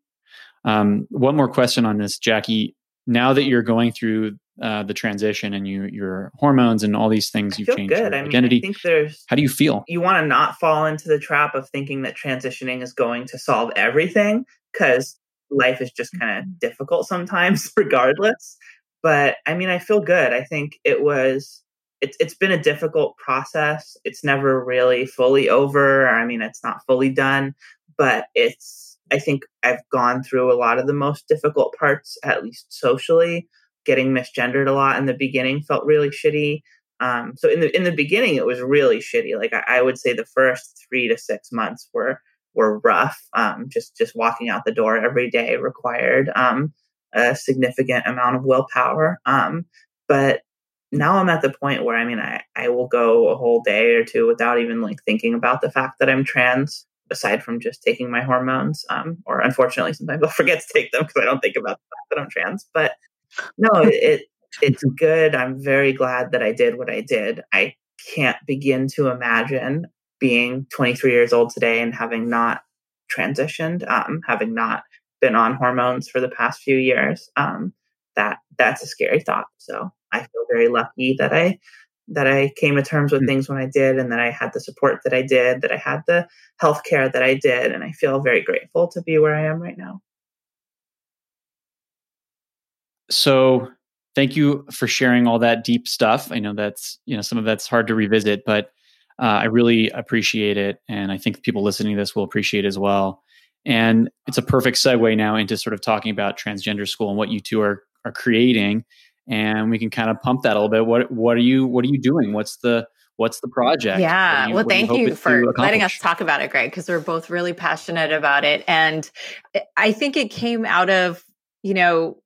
Um, one more question on this, Jackie. Now that you're going through uh, the transition and you your hormones and all these things you've changed good. your I identity. Mean, I think there's how do you feel? You want to not fall into the trap of thinking that transitioning is going to solve everything because life is just kind of mm-hmm. difficult sometimes, regardless. But I mean, I feel good. I think it was. It's it's been a difficult process. It's never really fully over. I mean, it's not fully done, but it's. I think I've gone through a lot of the most difficult parts, at least socially getting misgendered a lot in the beginning felt really shitty. Um, so in the in the beginning, it was really shitty. Like I, I would say, the first three to six months were were rough. Um, just just walking out the door every day required um, a significant amount of willpower. Um, but now I'm at the point where I mean, I I will go a whole day or two without even like thinking about the fact that I'm trans. Aside from just taking my hormones, um, or unfortunately, sometimes I'll forget to take them because I don't think about the fact that I'm trans. But no, it it's good. I'm very glad that I did what I did. I can't begin to imagine being 23 years old today and having not transitioned, um, having not been on hormones for the past few years. Um, that that's a scary thought. So I feel very lucky that I that I came to terms with mm-hmm. things when I did and that I had the support that I did, that I had the health care that I did. And I feel very grateful to be where I am right now. So thank you for sharing all that deep stuff. I know that's, you know, some of that's hard to revisit, but uh, I really appreciate it. And I think people listening to this will appreciate as well. And it's a perfect segue now into sort of talking about transgender school and what you two are, are creating. And we can kind of pump that a little bit. What, what are you, what are you doing? What's the, what's the project? Yeah. You, well, thank you, you for letting us talk about it, Greg, because we're both really passionate about it. And I think it came out of, you know,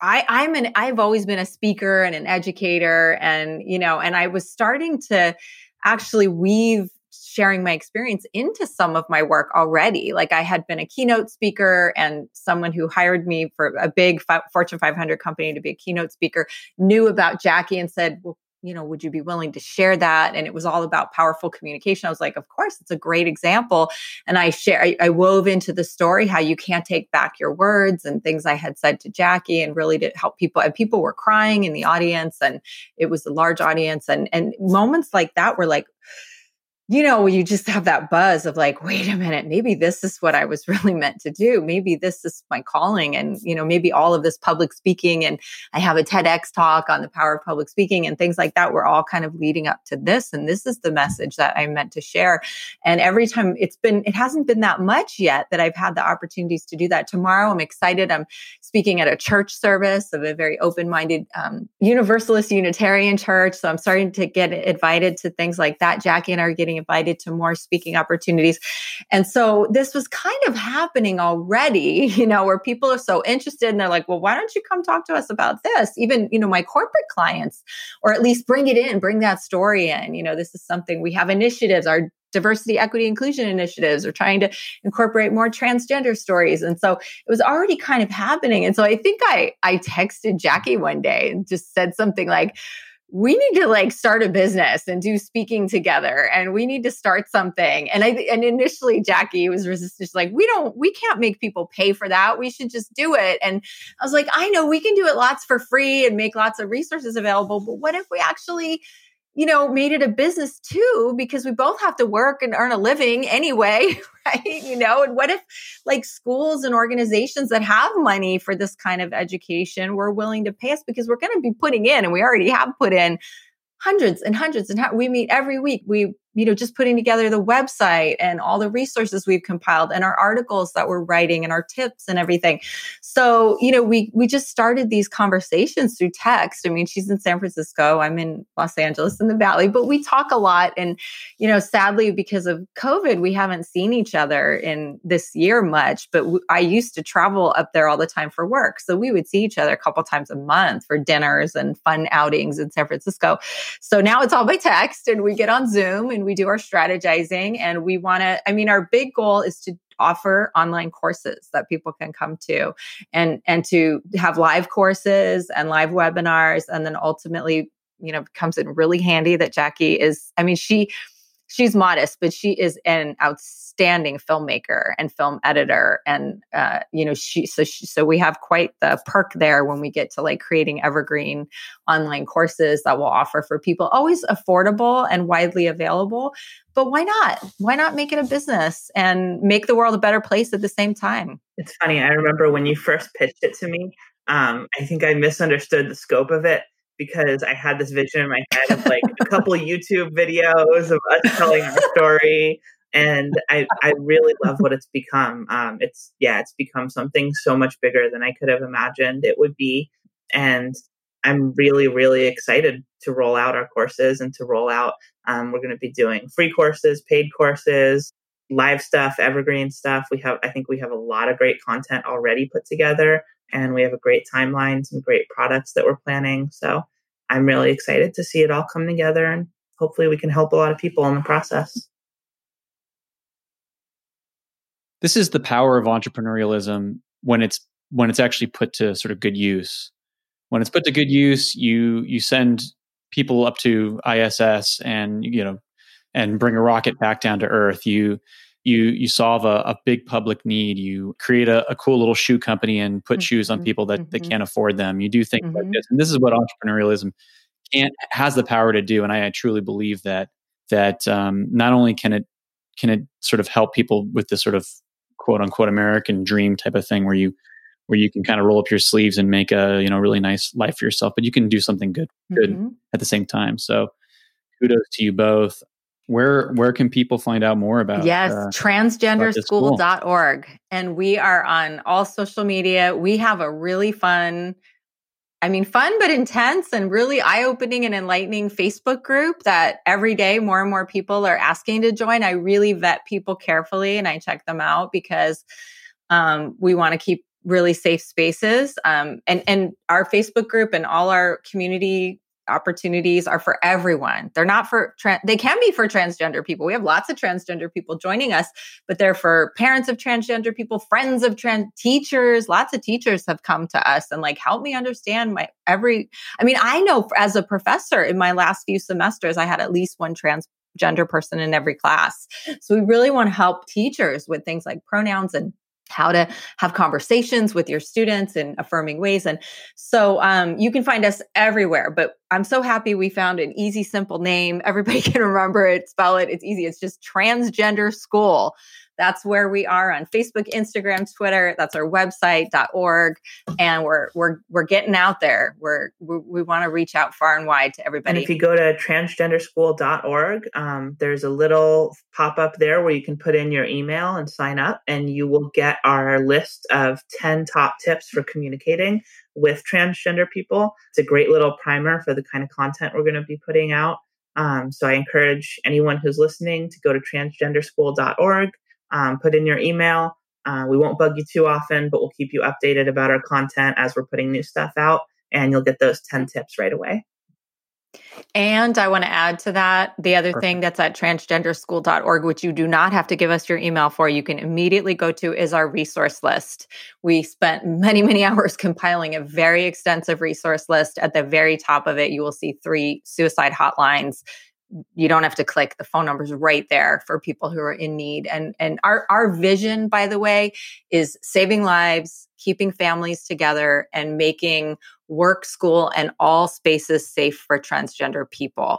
I, I'm an I've always been a speaker and an educator and you know and I was starting to actually weave sharing my experience into some of my work already. Like I had been a keynote speaker and someone who hired me for a big Fortune 500 company to be a keynote speaker knew about Jackie and said, well, you know, would you be willing to share that? And it was all about powerful communication. I was like, of course, it's a great example. And I share, I, I, wove into the story how you can't take back your words and things I had said to Jackie and really to help people. And people were crying in the audience and it was a large audience. And, and moments like that were like, you know, you just have that buzz of like, wait a minute, maybe this is what I was really meant to do. Maybe this is my calling. And, you know, maybe all of this public speaking and I have a TEDx talk on the power of public speaking and things like that. We're all kind of leading up to this. And this is the message that I meant to share. And every time it's been, it hasn't been that much yet that I've had the opportunities to do that. Tomorrow, I'm excited. I'm speaking at a church service of a very open minded um, Universalist Unitarian church. So I'm starting to get invited to things like that. Jackie and I are getting invited to more speaking opportunities. And so this was kind of happening already, you know, where people are so interested and they're like, well, why don't you come talk to us about this? Even, you know, my corporate clients, or at least bring it in, bring that story in. You know, this is something we have initiatives, our diversity, equity, inclusion initiatives or trying to incorporate more transgender stories. And so it was already kind of happening. And so I think I I texted Jackie one day and just said something like, we need to like start a business and do speaking together and we need to start something. And i and initially jackie was resistant. She's like we don't we can't make people pay for that. We should just do it. And i was like i know we can do it lots for free and make lots of resources available but what if we actually you know, made it a business too, because we both have to work and earn a living anyway, right? You know, and what if like schools and organizations that have money for this kind of education were willing to pay us because we're going to be putting in, and we already have put in hundreds and hundreds and we meet every week we you know just putting together the website and all the resources we've compiled and our articles that we're writing and our tips and everything. So you know we we just started these conversations through text. I mean she's in san francisco i'm in los angeles in the valley but we talk a lot. And you know sadly because of covid we haven't seen each other in this year much but w- I used to travel up there all the time for work. So we would see each other a couple times a month for dinners and fun outings in san francisco. So now it's all by text and we get on Zoom and we do our strategizing and we want to, I mean, our big goal is to offer online courses that people can come to and and to have live courses and live webinars and then ultimately you know comes in really handy that Jackie is I mean she she's modest, but she is an outstanding filmmaker and film editor. And, uh, you know, she, so, she, so we have quite the perk there when we get to like creating evergreen online courses that we'll offer for people, always affordable and widely available. But why not? Why not make it a business and make the world a better place at the same time? It's funny. I remember when you first pitched it to me, um, I think I misunderstood the scope of it because I had this vision in my head of like a couple YouTube videos of us telling our story. And I, I really love what it's become. Um, it's, yeah, it's become something so much bigger than I could have imagined it would be. And I'm really, really excited to roll out our courses and to roll out. Um, we're going to be doing free courses, paid courses, live stuff, evergreen stuff. We have, I think we have a lot of great content already put together and we have a great timeline, some great products that we're planning. So I'm really excited to see it all come together and hopefully we can help a lot of people in the process. This is the power of entrepreneurialism when it's when it's actually put to sort of good use. When it's put to good use, you you send people up to ISS and you know and bring a rocket back down to Earth. You you you solve a, a big public need you create a, a, cool little shoe company and put mm-hmm. shoes on people that, mm-hmm. that can't afford them you do things mm-hmm. like this and this is what entrepreneurialism can has the power to do and i, I truly believe that that um, not only can it can it sort of help people with this sort of quote unquote american dream type of thing where you where you can kind of roll up your sleeves and make a you know really nice life for yourself but you can do something good good mm-hmm. at the same time so kudos to you both where where can people find out more about yes uh, transgenderschool.org and we are on all social media we have a really fun I mean, fun but intense and really eye opening and enlightening Facebook group that every day more and more people are asking to join. I really vet people carefully and I check them out because um, we want to keep really safe spaces. Um, and, and our Facebook group and all our community opportunities are for everyone. They're not for, tra- they can be for transgender people. We have lots of transgender people joining us, but they're for parents of transgender people, friends of trans teachers. Lots of teachers have come to us and like, help me understand my every, I mean, I know as a professor in my last few semesters, I had at least one transgender person in every class. So we really want to help teachers with things like pronouns and how to have conversations with your students in affirming ways. And so um, you can find us everywhere. But I'm so happy we found an easy, simple name. Everybody can remember it, spell it. It's easy. It's just transgender school. That's where we are on Facebook, Instagram, Twitter. That's our website.org. And we're we're we're getting out there. We're we, we want to reach out far and wide to everybody. And if you go to transgenderschool.org, um, there's a little pop up there where you can put in your email and sign up, and you will get our list of 10 top tips for communicating with transgender people. It's a great little primer for the kind of content we're going to be putting out. Um, so I encourage anyone who's listening to go to transgenderschool.org um, put in your email. Uh, we won't bug you too often, but we'll keep you updated about our content as we're putting new stuff out, and you'll get those 10 tips right away. And I want to add to that the other Perfect. thing that's at transgenderschool.org, which you do not have to give us your email for. You can immediately go to is our resource list. We spent many, many hours compiling a very extensive resource list. At the very top of it, you will see three suicide hotlines you don't have to click. The phone numbers right there for people who are in need. And and our our vision by the way is saving lives keeping families together and making work school and all spaces safe for transgender people.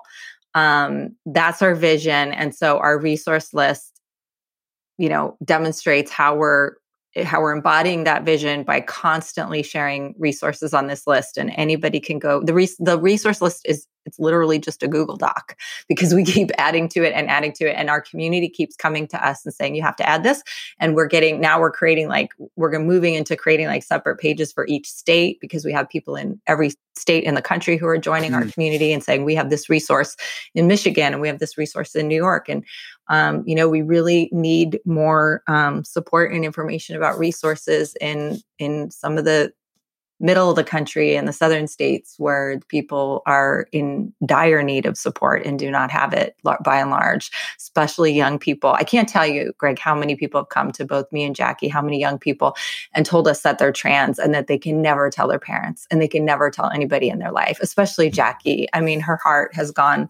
Um, that's our vision. And so our resource list you know demonstrates how we're how we're embodying that vision by constantly sharing resources on this list. And anybody can go the res- the resource list is it's literally just a Google Doc because we keep adding to it and adding to it. And our community keeps coming to us and saying, you have to add this. And we're getting, now we're creating like, we're moving into creating like separate pages for each state because we have people in every state in the country who are joining mm-hmm. our community and saying, we have this resource in Michigan and we have this resource in New York. And, um, you know, we really need more um, support and information about resources in, in some of the middle of the country and the southern states where people are in dire need of support and do not have it by and large, especially young people. I can't tell you, Greg, how many people have come to both me and Jackie, how many young people, and told us that they're trans and that they can never tell their parents and they can never tell anybody in their life, especially Jackie. I mean, her heart has gone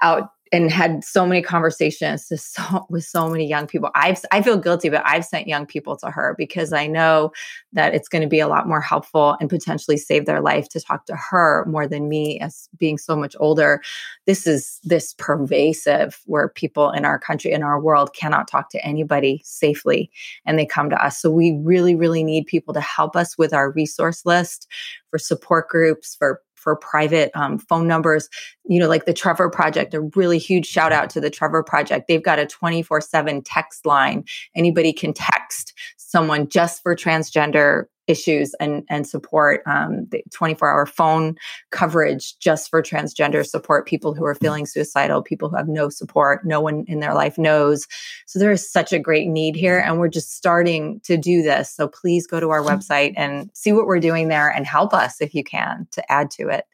out and had so many conversations so, with so many young people. I've I feel guilty, but I've sent young people to her because I know that it's going to be a lot more helpful and potentially save their life to talk to her more than me as being so much older. This is this pervasive where people in our country in our world cannot talk to anybody safely and they come to us. So we really really need people to help us with our resource list for support groups for for private um, phone numbers, you know, like the Trevor Project, a really huge shout out to the Trevor Project. They've got a 24 7 text line. Anybody can text someone just for transgender issues and and support um, the 24 hour phone coverage just for transgender support people who are feeling suicidal people who have no support no one in their life knows. So there is such a great need here and we're just starting to do this. So please go to our mm-hmm. website and see what we're doing there and help us if you can to add to it.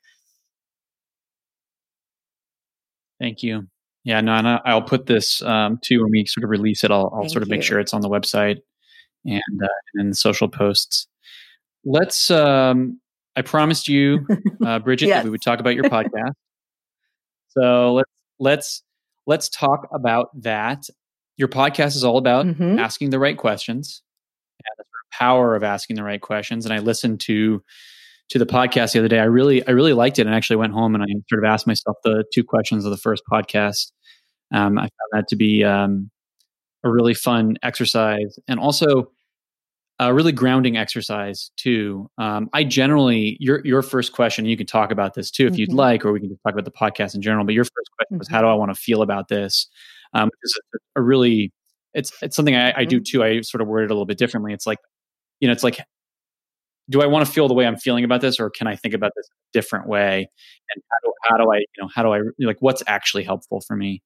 Thank you. Yeah no and i'll put this um, too when we sort of release it i'll, I'll sort of you. make sure it's on the website and uh, and social posts let's um i promised you uh, bridget yes. that we would talk about your podcast so let's let's let's talk about that your podcast is all about mm-hmm. asking the right questions and the power of asking the right questions. And I listened to to the podcast the other day. I really I really liked it, and actually went home and I sort of asked myself the two questions of the first podcast. Um, I found that to be um, a really fun exercise, and also a really grounding exercise too. Um, I generally your your first question. You can talk about this too if mm-hmm. you'd like, or we can just talk about the podcast in general. But your first question mm-hmm. was, "How do I want to feel about this?" Um, is a, a, really it's it's something I, I do mm-hmm. too. I sort of word it a little bit differently. It's like you know, it's like, do I want to feel the way I'm feeling about this, or can I think about this a different way? And how do, how do I you know how do I like what's actually helpful for me?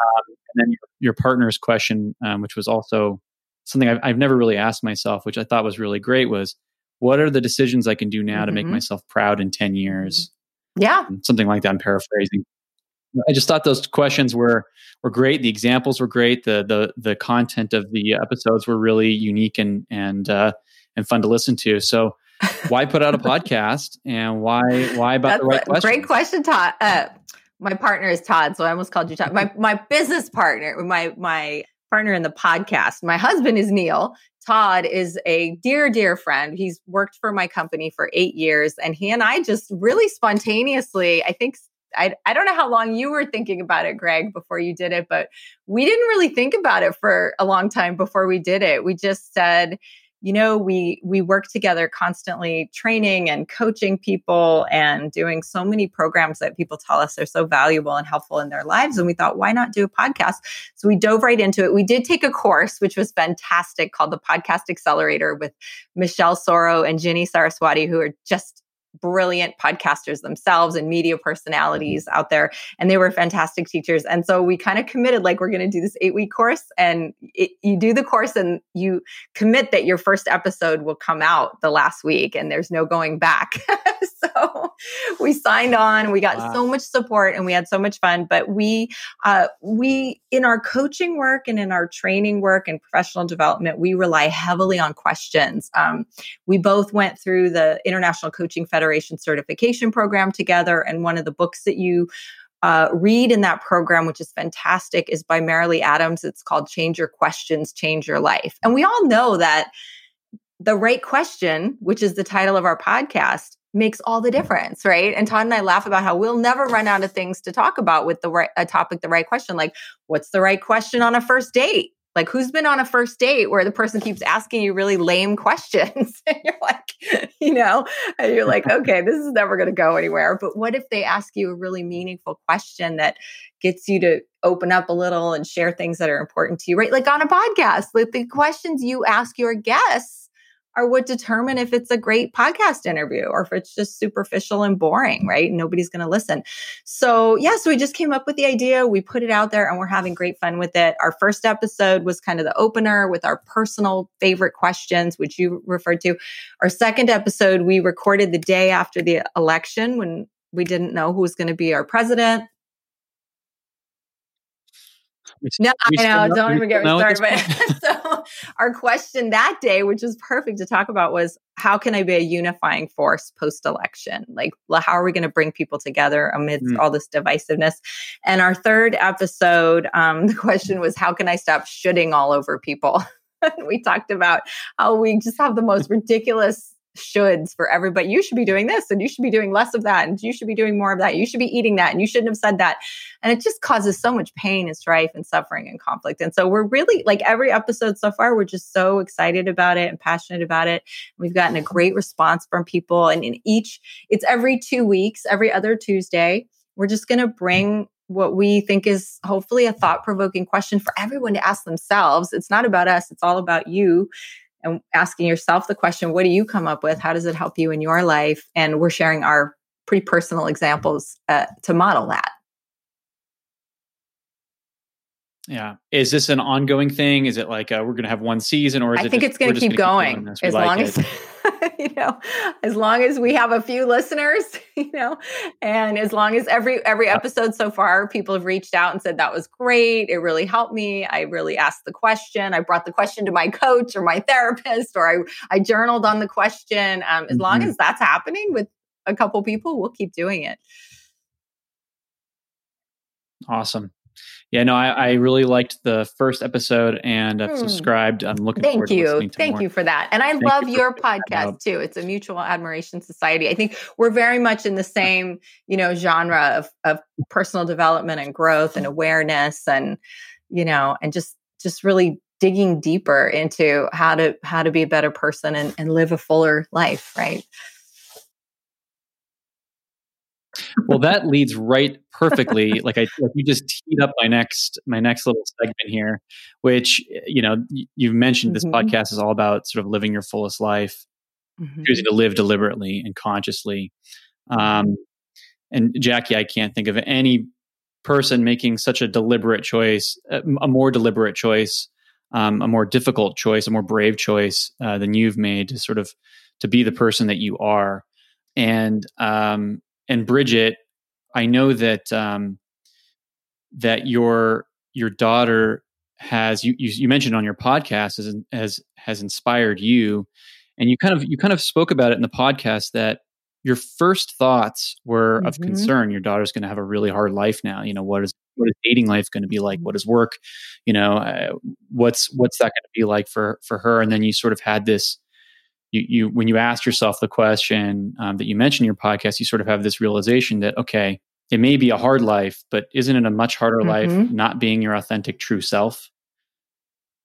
Um, and then your, your partner's question, um, which was also something I've, I've never really asked myself, which I thought was really great, was what are the decisions I can do now mm-hmm. to make mm-hmm. myself proud in 10 years? Yeah. Something like that. I'm paraphrasing. I just thought those questions were were great. The examples were great. The the the content of the episodes were really unique and and uh, and fun to listen to. So why put out a podcast and why why about That's the right question? Great question, Todd. Uh, my partner is Todd, so I almost called you Todd. My my business partner, my my partner in the podcast. My husband is Neil. Todd is a dear, dear friend. He's worked for my company for eight years, and he and I just really spontaneously, I think. I, I don't know how long you were thinking about it, Greg, before you did it, but we didn't really think about it for a long time before we did it. We just said, you know we we work together constantly training and coaching people and doing so many programs that people tell us are so valuable and helpful in their lives and we thought why not do a podcast? So we dove right into it. We did take a course which was fantastic called the podcast accelerator with michelle soro and ginny saraswati who are just brilliant podcasters themselves and media mm-hmm. personalities out there and they were fantastic teachers and so we kind of committed like we're going to do this eight week course and it, you do the course and you commit that your first episode will come out the last week and there's no going back so we signed on we got wow. so much support and we had so much fun but we uh, we in our coaching work and in our training work and professional development we rely heavily on questions um, we both went through the international coaching federation Federation certification program together. And one of the books that you uh, read in that program, which is fantastic, is by Marilee Adams. It's called Change Your Questions, Change Your Life. And we all know that the right question, which is the title of our podcast, makes all the difference, right? And Todd and I laugh about how we'll never run out of things to talk about with the right a topic, the right question. Like, what's the right question on a first date? Like, who's been on a first date where the person keeps asking you really lame questions? and you're like, you know, and you're like, okay, this is never going to go anywhere. But what if they ask you a really meaningful question that gets you to open up a little and share things that are important to you, right? Like on a podcast, like the questions you ask your guests are what determine if it's a great podcast interview or if it's just superficial and boring, right? Nobody's going to listen. So, yeah, so we just came up with the idea. We put it out there and we're having great fun with it. Our first episode was kind of the opener with our personal favorite questions, which you referred to. Our second episode, we recorded the day after the election when we didn't know who was going to be our president. No, I know. Don't even get me started. But so our question that day, which was perfect to talk about, was how can I be a unifying force post election? Like, how are we going to bring people together amidst mm. all this divisiveness? And our third episode, um, the question was, how can I stop shooting all over people? we talked about how we just have the most ridiculous shoulds for everybody. You should be doing this and you should be doing less of that and you should be doing more of that. You should be eating that and you shouldn't have said that. And it just causes so much pain and strife and suffering and conflict. And so we're really like every episode so far, we're just so excited about it and passionate about it. We've gotten a great response from people. And in each, it's every two weeks, every other Tuesday. We're just going to bring what we think is hopefully a thought provoking question for everyone to ask themselves. It's not about us, it's all about you and asking yourself the question what do you come up with? How does it help you in your life? And we're sharing our pretty personal examples uh, to model that. Yeah. Is this an ongoing thing? Is it like uh, we're going to have one season or is i it think just, it's going to keep going as like long it. as you know as long as we have a few listeners you know and as long as every every episode so far people have reached out and said that was great. It really helped me. I really asked the question. I brought the question to my coach or my therapist or i i journaled on the question. Um, as mm-hmm. long as that's happening with a couple people we'll keep doing it. Awesome Yeah, no, I, I, really liked the first episode and I've mm. subscribed. I'm looking Thank you. Thank more. you for that. And I Thank love you your podcast too. It's a mutual admiration society. I think we're very much in the same, you know, genre of, of personal development and growth and awareness and, you know, and just just really digging deeper into how to how to be a better person and, and live a fuller life, right? Well, that leads right perfectly. like I, like you just teed up my next my next little segment here, which you know you've mentioned. This mm-hmm. podcast is all about sort of living your fullest life, mm-hmm. choosing to live deliberately and consciously. Um, and Jackie, I can't think of any person making such a deliberate choice, a more deliberate choice, um, a more difficult choice, a more brave choice uh, than you've made to sort of to be the person that you are. And um, and Bridget, I know that um, that your your daughter has you, you, you mentioned on your podcast has has has inspired you, and you kind of you kind of spoke about it in the podcast that your first thoughts were mm-hmm. of concern. Your daughter's going to have a really hard life now. You know what is what is dating life going to be like? What is work? You know uh, what's what's that going to be like for for her? And then you sort of had this you, you when you ask yourself the question um, that you mentioned in your podcast, you sort of have this realization that okay, it may be a hard life, but isn't it a much harder mm-hmm. life not being your authentic true self?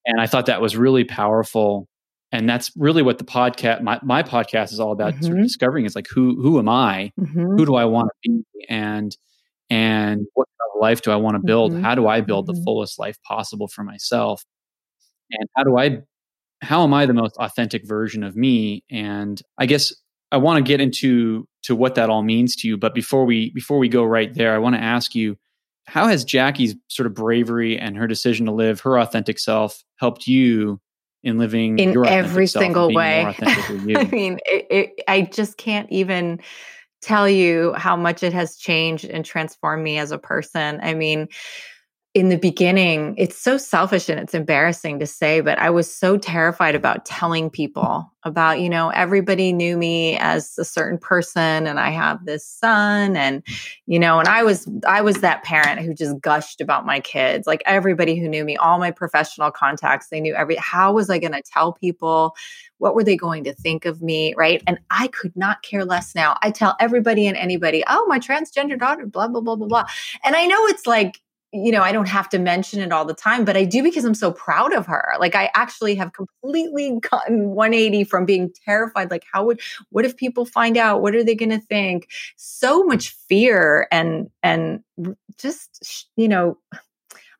And I thought that was really powerful. And that's really what the podcast, my, my podcast is all about mm-hmm. sort of discovering is like, who, who am I? Mm-hmm. Who do I want to be? And, and what kind of life do I want to build? Mm-hmm. How do I build the mm-hmm. fullest life possible for myself? And how do I how am I the most authentic version of me? And I guess I want to get into to what that all means to you. But before we before we go right there, I want to ask you, how has Jackie's sort of bravery and her decision to live her authentic self helped you in living in every single way? I mean, it, it, I just can't even tell you how much it has changed and transformed me as a person. I mean, in the beginning, it's so selfish and it's embarrassing to say, but I was so terrified about telling people about, you know, everybody knew me as a certain person and I have this son and, you know, and I was, I was that parent who just gushed about my kids. Like everybody who knew me, all my professional contacts, they knew every, how was I going to tell people? What were they going to think of me? Right. And I could not care less now. I tell everybody and anybody, oh, my transgender daughter, blah, blah, blah, blah, blah. And I know it's like, you know, I don't have to mention it all the time, but I do because I'm so proud of her. Like I actually have completely gotten 180 from being terrified. Like, how would what if people find out? What are they gonna think? So much fear and and just you know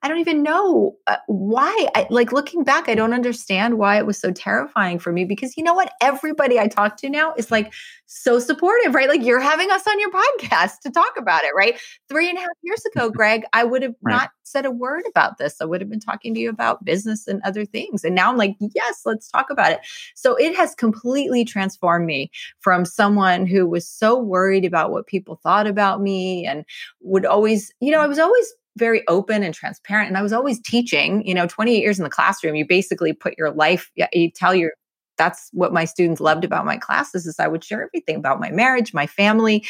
I don't even know uh, why. I, like looking back, I don't understand why it was so terrifying for me because you know what? Everybody I talk to now is like so supportive, right? Like you're having us on your podcast to talk about it, right? Three and a half years ago, Greg, I would have right. not said a word about this. I would have been talking to you about business and other things. And now I'm like, yes, let's talk about it. So it has completely transformed me from someone who was so worried about what people thought about me and would always, you know, I was always very open and transparent. And I was always teaching, you know, 28 years in the classroom, you basically put your life, you tell your, that's what my students loved about my classes is I would share everything about my marriage, my family.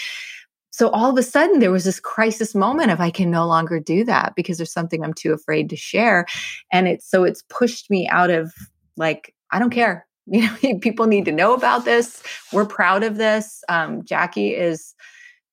So all of a sudden there was this crisis moment of I can no longer do that because there's something I'm too afraid to share. And it's so it's pushed me out of like, I don't care. You know, people need to know about this. We're proud of this. Um, Jackie is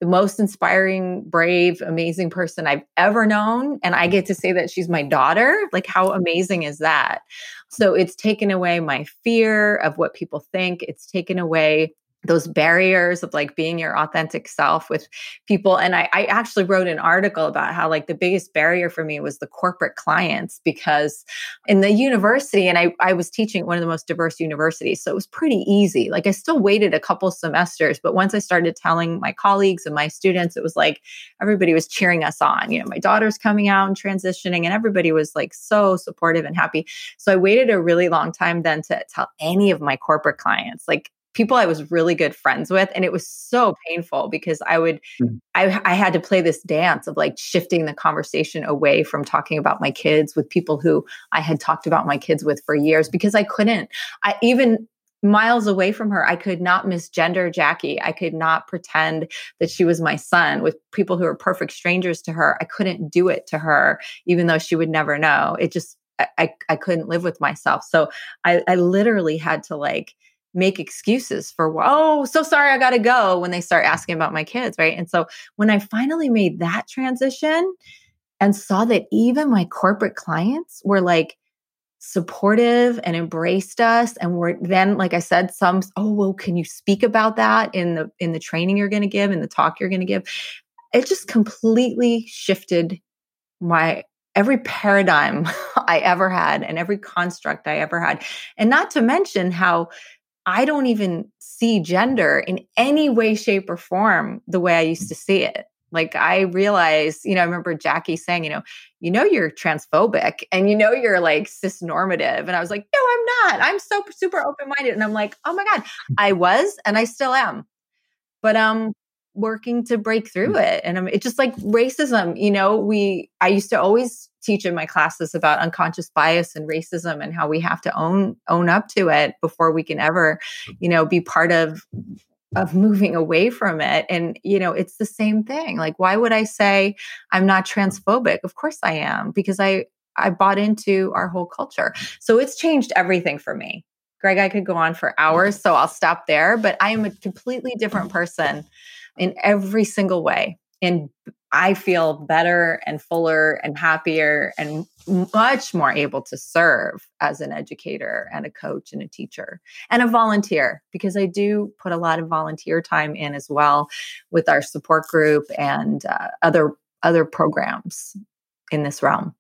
the most inspiring, brave, amazing person I've ever known. And I get to say that she's my daughter. Like, how amazing is that? So it's taken away my fear of what people think. It's taken away those barriers of like being your authentic self with people and I, I, actually wrote an article about how like the biggest barrier for me was the corporate clients because in the university and I, I was teaching one of the most diverse universities so it was pretty easy. Like i still waited a couple semesters but once i started telling my colleagues and my students it was like everybody was cheering us on. You know my daughter's coming out and transitioning and everybody was like so supportive and happy. So i waited a really long time then to tell any of my corporate clients like people I was really good friends with. And it was so painful because I would, mm-hmm. I, I had to play this dance of like shifting the conversation away from talking about my kids with people who I had talked about my kids with for years because I couldn't, I even miles away from her. I could not misgender Jackie. I could not pretend that she was my son with people who are perfect strangers to her. I couldn't do it to her, even though she would never know. It just, I, I couldn't live with myself. So I, I literally had to like make excuses for, oh, so sorry, I got to go when they start asking about my kids. Right. And so when I finally made that transition and saw that even my corporate clients were like, supportive and embraced us and we're then like i said some oh well can you speak about that in the in the training you're going to give in the talk you're going to give it just completely shifted my every paradigm i ever had and every construct i ever had and not to mention how i don't even see gender in any way shape or form the way i used to see it like I realize, you know, I remember Jackie saying, you know, you know you're transphobic and you know you're like cisnormative. And I was like, no, I'm not. I'm so super open-minded. And I'm like, oh my God, I was and I still am. But um working to break through mm. it. And um, it's just like racism, you know, we I used to always teach in my classes about unconscious bias and racism and how we have to own own up to it before we can ever, mm. you know, be part of of moving away from it and you know it's the same thing like why would i say i'm not transphobic of course i am because i i bought into our whole culture so it's changed everything for me greg i could go on for hours so i'll stop there but i am a completely different person in every single way and I feel better and fuller and happier and much more able to serve as an educator and a coach and a teacher and a volunteer because I do put a lot of volunteer time in as well with our support group and uh, other other programs in this realm.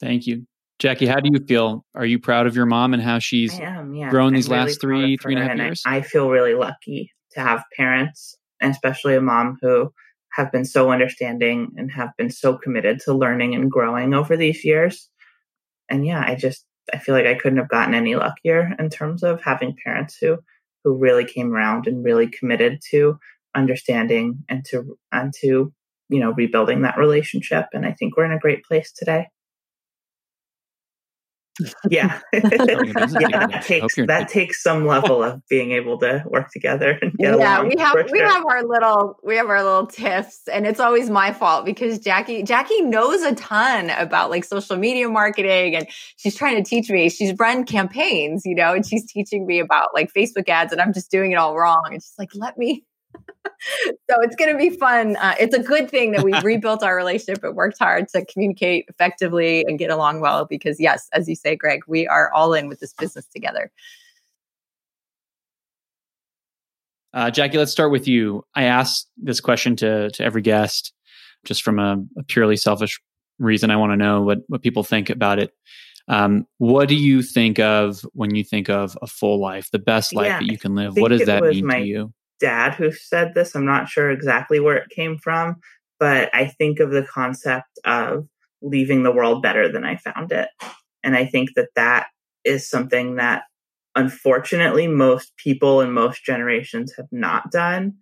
Thank you. Jackie, how do you feel? Are you proud of your mom and how she's am, yeah. grown these I'm last really three, three and a half years? I, I feel really lucky to have parents and especially a mom who have been so understanding and have been so committed to learning and growing over these years. And yeah, I just I feel like I couldn't have gotten any luckier in terms of having parents who who really came around and really committed to understanding and to and to you know rebuilding that relationship and I think we're in a great place today yeah, yeah that takes that takes some level of being able to work together and get yeah we have we have our little we have our little tiffs and it's always my fault because jackie jackie knows a ton about like social media marketing and she's trying to teach me. She's run campaigns you know and she's teaching me about like facebook ads and i'm just doing it all wrong. And she's like let me so it's going to be fun. Uh, it's a good thing that we rebuilt our relationship and worked hard to communicate effectively and get along well because, yes, as you say, Greg, we are all in with this business together. Uh, Jackie, let's start with you. I asked this question to to every guest, just from a, a purely selfish reason. I want to know what what people think about it. Um, what do you think of when you think of a full life, the best life yeah, that you can live? What does that mean my, to you? Dad who said this. I'm not sure exactly where it came from, but I think of the concept of leaving the world better than I found it. And I think that that is something that unfortunately most people in most generations have not done.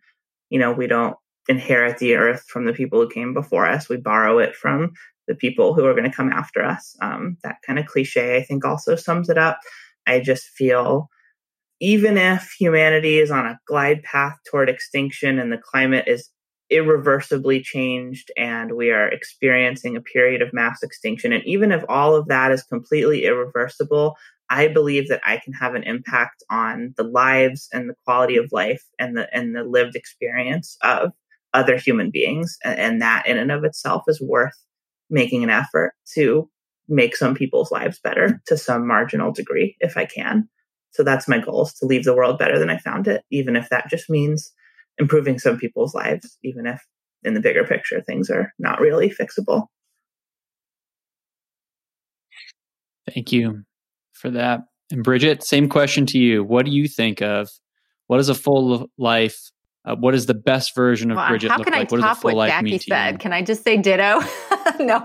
You know, we don't inherit the earth from the people who came before us, we borrow it from the people who are going to come after us. Um, that kind of cliche, I think, also sums it up. I just feel even if humanity is on a glide path toward extinction and the climate is irreversibly changed and we are experiencing a period of mass extinction, and even if all of that is completely irreversible, I believe that I can have an impact on the lives and the quality of life and the and the lived experience of other human beings, and, and that in and of itself is worth making an effort to make some people's lives better to some marginal degree if I can. So that's my goal is to leave the world better than I found it, even if that just means improving some people's lives, even if in the bigger picture things are not really fixable. Thank you for that. And Bridget, same question to you. What do you think of what is a full life? Uh, what is the best version of Bridget how look can like? What, what Jackie said? Can I just say ditto? no,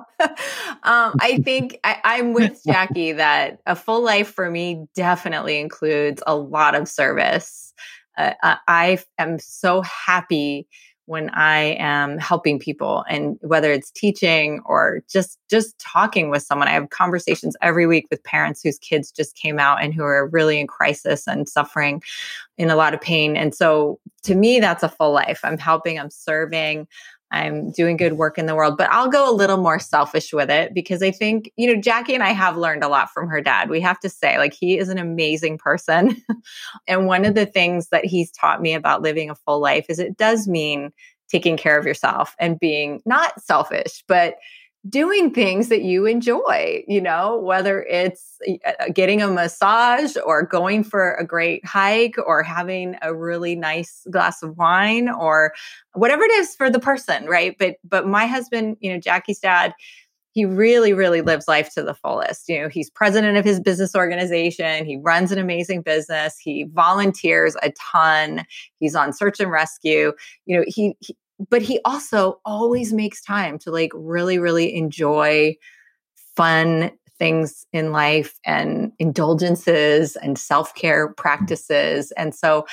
um, I think I, am with Jackie that a full life for me definitely includes a lot of service. Uh, I am so happy when I am helping people and whether it's teaching or just just talking with someone. I have conversations every week with parents whose kids just came out and who are really in crisis and suffering in a lot of pain. And so to me that's a full life. I'm helping, I'm serving, I'm doing good work in the world, but I'll go a little more selfish with it because I think, you know, Jackie and I have learned a lot from her dad. We have to say, like, he is an amazing person. and one of the things that he's taught me about living a full life is it does mean taking care of yourself and being not selfish, but doing things that you enjoy, you know, whether it's uh, uh, getting a massage or going for a great hike or having a really nice glass of wine or whatever it is for the person, right? But but my husband, you know, Jackie's dad, he really really lives life to the fullest. You know, he's president of his business organization, he runs an amazing business, he volunteers a ton, he's on search and rescue. You know, he, he but he also always makes time to like really, really enjoy fun things in life and indulgences and self care practices. And so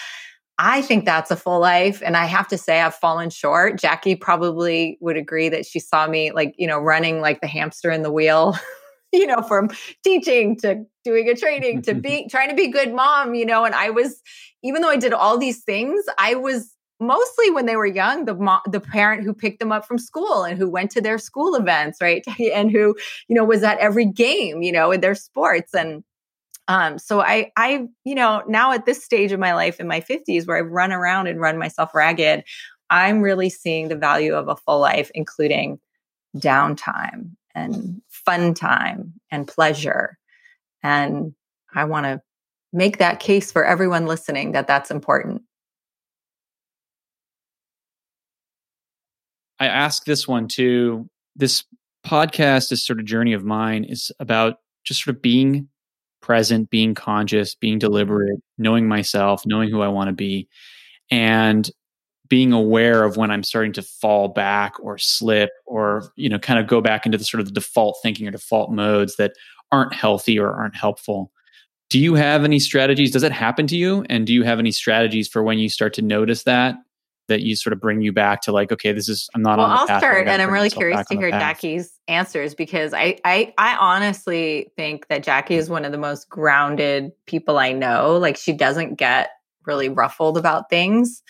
I think that's a full life. And I have to say, I've fallen short. Jackie probably would agree that she saw me like, you know, running like the hamster in the wheel. you know, from teaching to doing a training to be trying to be good mom, you know, and I was, even though I did all these things, I was mostly when they were young the mo- the parent who picked them up from school and who went to their school events right and who you know was at every game you know in their sports. And um so i i you know now at this stage of my life in my 50s where i've run around and run myself ragged i'm really seeing the value of a full life including downtime and fun time and pleasure. And i want to make that case for everyone listening that that's important I ask this one too. This podcast, this sort of journey of mine is about just sort of being present, being conscious, being deliberate, knowing myself, knowing who I want to be, and being aware of when I'm starting to fall back or slip or, you know, kind of go back into the sort of the default thinking or default modes that aren't healthy or aren't helpful. Do you have any strategies? Does it happen to you? And do you have any strategies for when you start to notice that that you sort of bring you back to like, okay, this is I'm not well, on. I'll start, and I'm really curious to hear Jackie's answers because I, I I honestly think that Jackie is one of the most grounded people I know. Like she doesn't get really ruffled about things,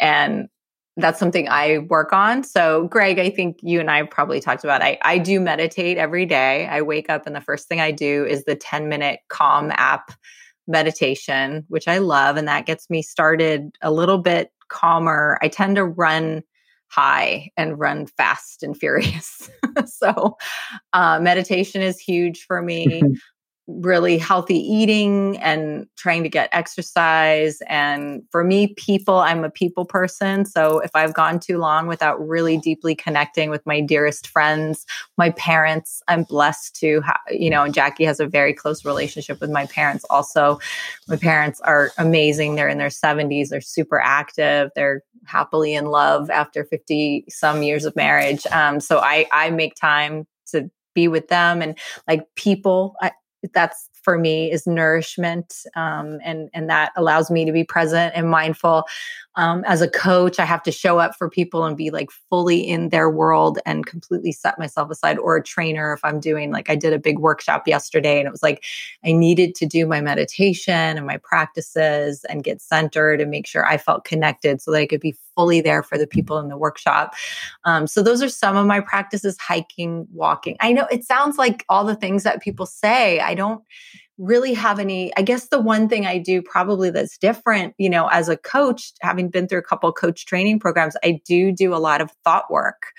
and that's something I work on. So, Greg, I think you and I probably talked about. I I do meditate every day. I wake up and the first thing I do is the 10 minute Calm app meditation, which I love, and that gets me started a little bit calmer. I tend to run high and run fast and furious. so, uh, meditation is huge for me. really healthy eating and trying to get exercise. And for me, people, I'm a people person. So if I've gone too long without really deeply connecting with my dearest friends, my parents, I'm blessed to, ha- you know, and Jackie has a very close relationship with my parents also. My parents are amazing. They're in their 70s, they're super active, they're happily in love after 50 some years of marriage. Um, so I, I make time to be with them and like people. I, that's for me is nourishment um, and and that allows me to be present and mindful. Um, as a coach i have to show up for people and be like fully in their world and completely set myself aside or a trainer if i'm doing like i did a big workshop yesterday and it was like i needed to do my meditation and my practices and get centered and make sure i felt connected so that i could be fully there for the people in the workshop. Um, so those are some of my practices hiking walking. I know it sounds like all the things that people say. I don't really have any i guess the one thing i do probably that's different you know as a coach having been through a couple coach training programs i do do a lot of thought work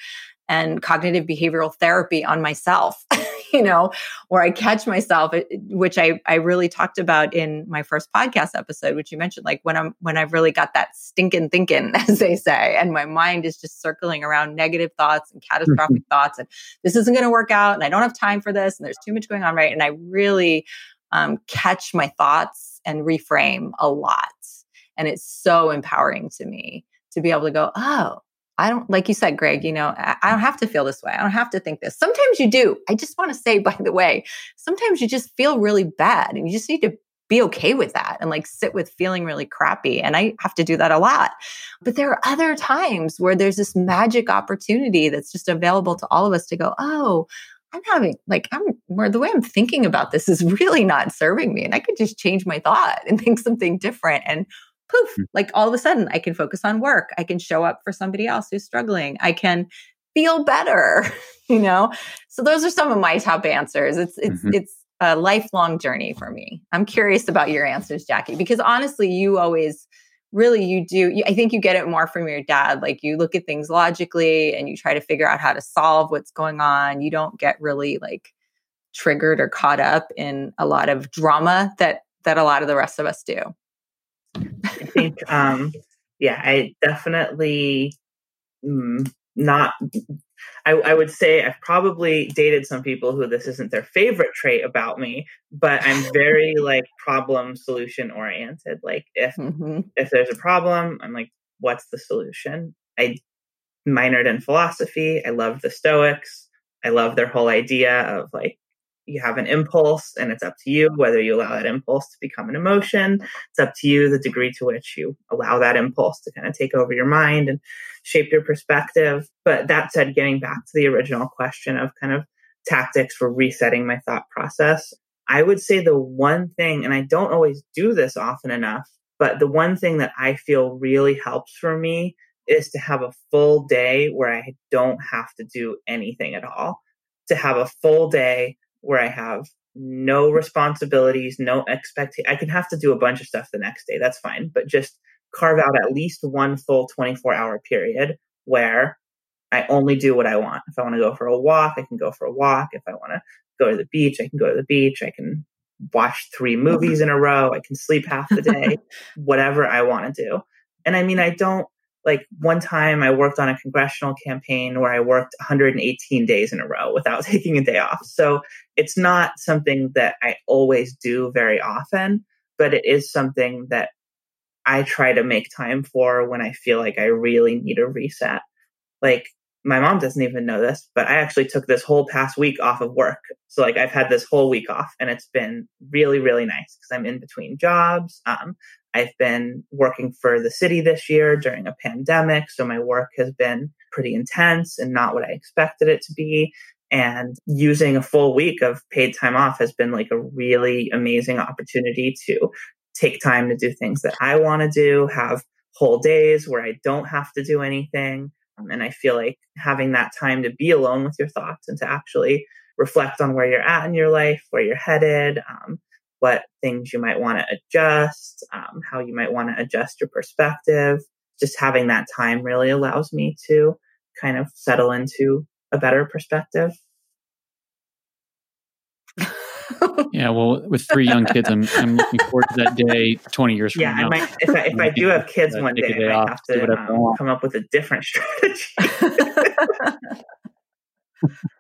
and cognitive behavioral therapy on myself you know or i catch myself which i i really talked about in my first podcast episode which you mentioned like when i'm when i've really got that stinking thinking as they say and my mind is just circling around negative thoughts and catastrophic thoughts and this isn't going to work out and i don't have time for this and there's too much going on right and i really um, catch my thoughts and reframe a lot. And it's so empowering to me to be able to go, oh, I don't, like you said, Greg, you know, I, don't have to feel this way. I don't have to think this. Sometimes you do. I just want to say, by the way, sometimes you just feel really bad and you just need to be okay with that and like sit with feeling really crappy. And I have to do that a lot. But there are other times where there's this magic opportunity that's just available to all of us to go, oh, I'm having like I'm where the way I'm thinking about this is really not serving me. And I could just change my thought and think something different. And poof, mm-hmm. like all of a sudden I can focus on work. I can show up for somebody else who's struggling. I can feel better, you know? So those are some of my top answers. It's it's mm-hmm. it's a lifelong journey for me. I'm curious about your answers, Jackie, because honestly, you always really you do you, i think you get it more from your dad like you look at things logically and you try to figure out how to solve what's going on you don't get really like triggered or caught up in a lot of drama that that a lot of the rest of us do i think um yeah i definitely mm, not I, I, would say I've probably dated some people who this isn't their favorite trait about me, but I'm very like problem solution oriented. Like if mm-hmm. if there's a problem, I'm like, what's the solution? I minored in philosophy. I love the Stoics. I love their whole idea of like you have an impulse and it's up to you whether you allow that impulse to become an emotion. It's up to you the degree to which you allow that impulse to kind of take over your mind and shape your perspective. But that said getting back to the original question of kind of tactics for resetting my thought process i would say the one thing and i don't always do this often enough but the one thing that i feel really helps for me is to have a full day where i don't have to do anything at all. To have a full day where I have no responsibilities, no expectation. I can have to do a bunch of stuff the next day. That's fine. But just carve out at least one full 24 hour period where I only do what I want. If I want to go for a walk, I can go for a walk. If I want to go to the beach, I can go to the beach. I can watch three movies in a row. I can sleep half the day, whatever I want to do. And I mean, I don't like one time I worked on a congressional campaign where I worked 118 days in a row without taking a day off. So it's not something that I always do very often, but it is something that I try to make time for when I feel like I really need a reset. Like my mom doesn't even know this, but I actually took this whole past week off of work. So like I've had this whole week off and it's been really, really nice because I'm in between jobs. Um, I've been working for the city this year during a pandemic. So my work has been pretty intense and not what I expected it to be. And using a full week of paid time off has been like a really amazing opportunity to take time to do things that I want to do, have whole days where I don't have to do anything. Um, and I feel like having that time to be alone with your thoughts and to actually reflect on where you're at in your life, where you're headed, um, what things you might want to adjust, um, how you might want to adjust your perspective. Just having that time really allows me to kind of settle into a better perspective. yeah, well, with three young kids, I'm, I'm looking forward to that day 20 years from yeah, now. I might, if I, if I do have kids one day, I might off, have to um, come up with a different strategy.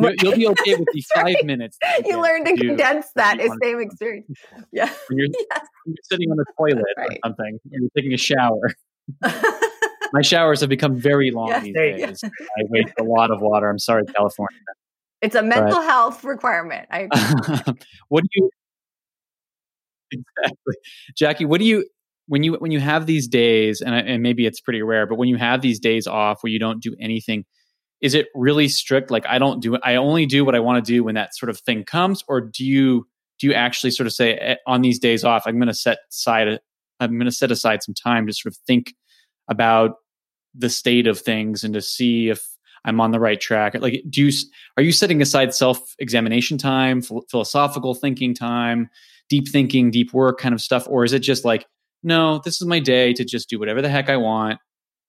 You'll, you'll be okay with the five minutes. You learn to condense that same experience. Yeah. When you're, yes. you're, sitting on the toilet right. or something, you're taking a shower. My showers have become very long yes, these days. I waste a lot of water. I'm sorry, California. It's a mental but, health requirement. I what do you exactly, Jackie? What do you when you when you have these days, and and maybe it's pretty rare, but when you have these days off where you don't do anything, is it really strict? Like i don't do i only do what i want to do when that sort of thing comes or do you do you actually sort of say eh, on these days off i'm going to set aside i'm going to set aside some time to sort of think about the state of things and to see if i'm on the right track? Like do you are you setting aside self examination time philosophical thinking time deep thinking deep work kind of stuff? Or is it just like no this is my day to just do whatever the heck i want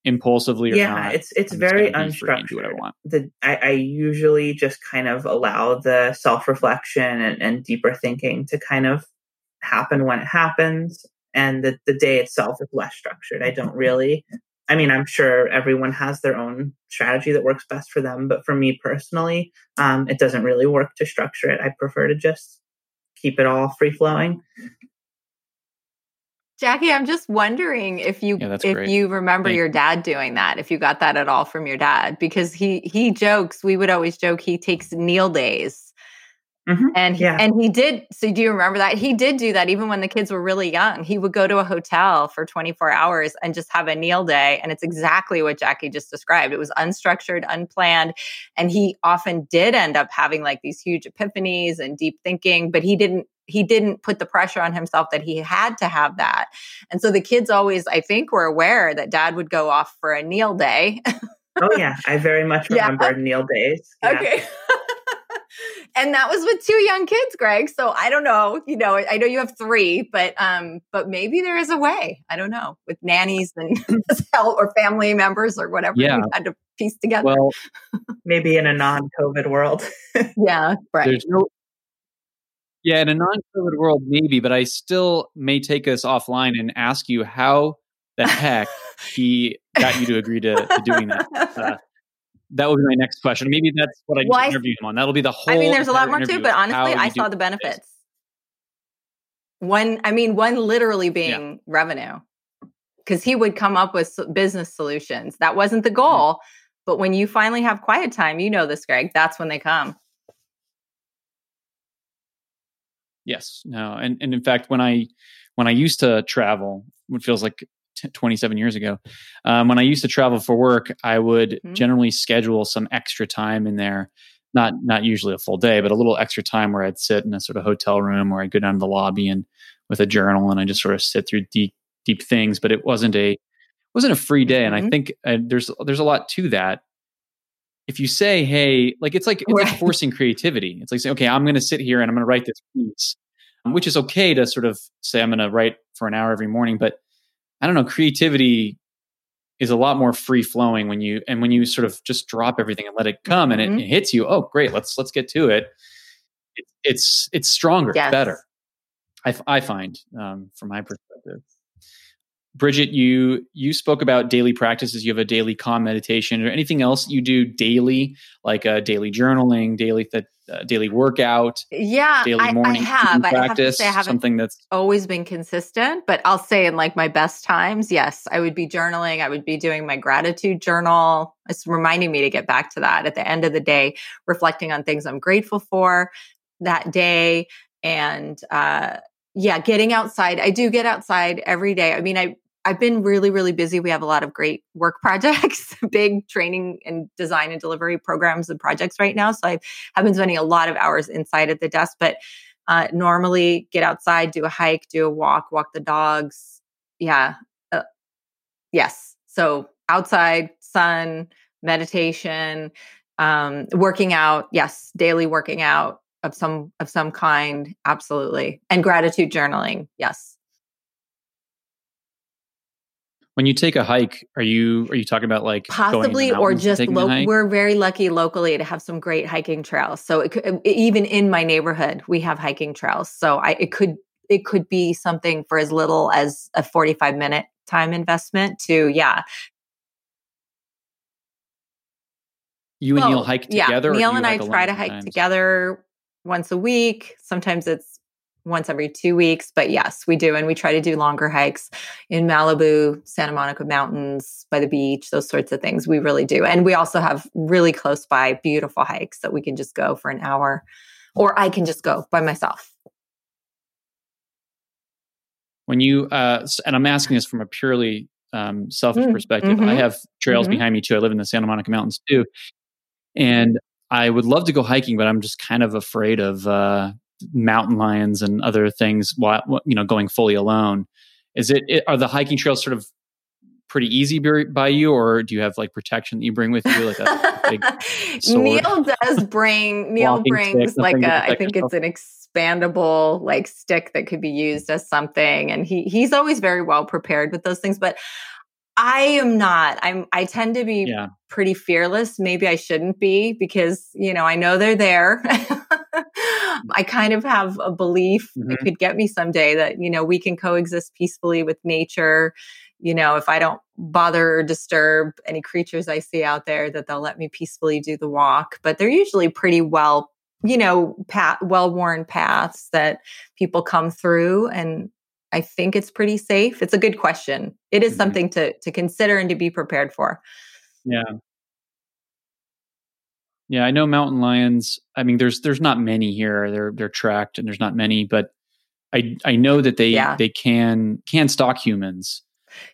impulsively or yeah, not. it's it's very unstructured. I. The I, I, usually just kind of allow the self reflection and, and, deeper thinking to kind of happen when it happens, and the the day itself is less structured. I don't really. I mean, I'm sure everyone has their own strategy that works best for them, but for me personally, um, it doesn't really work to structure it. I prefer to just keep it all free flowing. Jackie, I'm just wondering if you yeah, if great. you remember Thanks. your dad doing that, if you got that at all from your dad, because he he jokes. We would always joke he takes kneel days Mm-hmm. And he, yeah. and he did. So do you remember that he did do that even when the kids were really young? He would go to a hotel for 24 hours and just have a kneel day. And it's exactly what Jackie just described. It was unstructured, unplanned, and he often did end up having like these huge epiphanies and deep thinking. But he didn't. He didn't put the pressure on himself that he had to have that. And so the kids always, I think, were aware that Dad would go off for a kneel day. oh yeah, I very much remember yeah. kneel days. Yeah. Okay. and that was with two young kids, Greg. So I don't know. You know, I know you have three, but um, but maybe there is a way. I don't know with nannies and help or family members or whatever yeah. you had to piece together. Well, maybe in a non-COVID world. yeah, right. There's no. Yeah, in a non-COVID world, maybe, but I still may take us offline and ask you how the heck he got you to agree to, to doing that. Uh, that will be my next question. Maybe that's what I well, interview him on. That'll be the whole. I mean, there's a lot more too, but honestly, I saw the benefits. This. One, I mean, one literally being yeah. revenue, because he would come up with business solutions. That wasn't the mm-hmm. goal, mm-hmm. but when you finally have quiet time, you know this, Greg. That's when they come. Yes. No. And and in fact, when I when I used to travel, it feels like 27 years ago. Um, when I used to travel for work, I would mm-hmm. generally schedule some extra time in there. Not not usually a full day, but a little extra time where I'd sit in a sort of hotel room or I'd go down to the lobby and with a journal and I just sort of sit through deep deep things. But it wasn't a wasn't a free day, and mm-hmm. I think uh, there's there's a lot to that. If you say, "Hey," like it's like it's right. like forcing creativity. It's like saying, "Okay, I'm going to sit here and I'm going to write this piece," which is okay to sort of say I'm going to write for an hour every morning, but I don't know, creativity is a lot more free flowing when you and when you sort of just drop everything and let it come mm-hmm. and it, mm-hmm. it, hits you. Oh, great, let's let's get to it. it it's it's stronger, yes. better. I, I find um, from my perspective. Bridget, you you spoke about daily practices. You have a daily calm meditation, or anything else you do daily, like a uh, daily journaling, daily th- uh, daily workout. Yeah, daily morning I, I have. Practice, I have to say, I something that's always been consistent. But I'll say, in like my best times, yes, I would be journaling. I would be doing my gratitude journal. It's reminding me to get back to that at the end of the day, reflecting on things I'm grateful for that day, and uh, yeah, getting outside. I do get outside every day. I mean, I I've been really, really busy. We have a lot of great work projects, big training and design and delivery programs and projects right now. So I have been spending a lot of hours inside at the desk, but uh, normally get outside, do a hike, do a walk, walk the dogs. Yeah. Uh, yes. So outside, sun, meditation, um, working out. Yes. Daily working out of some of some kind absolutely and gratitude journaling yes when you take a hike, are you are you talking about like possibly or just lo- we're very lucky locally to have some great hiking trails. So it could, even in my neighborhood, we have hiking trails. So I it could it could be something for as little as a 45 minute time investment to yeah. You and well, Neil hike together? Yeah, Neil and I try to hike times? together once a week. Sometimes it's once every two weeks. But yes, we do. And we try to do longer hikes in Malibu, Santa Monica Mountains, by the beach, those sorts of things. We really do. And we also have really close by beautiful hikes that we can just go for an hour, or I can just go by myself. When you, uh, and I'm asking this from a purely um, selfish mm, perspective, mm-hmm. I have trails mm-hmm. behind me too. I live in the Santa Monica Mountains too. And I would love to go hiking, but I'm just kind of afraid of uh, mountain lions and other things while you know going fully alone is it, it are the hiking trails sort of pretty easy by you or do you have like protection that you bring with you like a big neil does bring neil brings like a i think yourself. it's an expandable like stick that could be used as something and he he's always very well prepared with those things but I am not. I'm I tend to be yeah. pretty fearless. Maybe I shouldn't be because, you know, I know they're there. I kind of have a belief mm-hmm. that could get me someday that, you know, we can coexist peacefully with nature. You know, if I don't bother or disturb any creatures I see out there, that they'll let me peacefully do the walk. But they're usually pretty well, you know, path, well worn paths that people come through. And I think it's pretty safe. It's a good question. It is mm-hmm. something to to consider and to be prepared for. Yeah. Yeah, I know mountain lions. I mean, there's there's not many here. They're they're tracked, and there's not many, but I I know that they yeah. they can can stalk humans.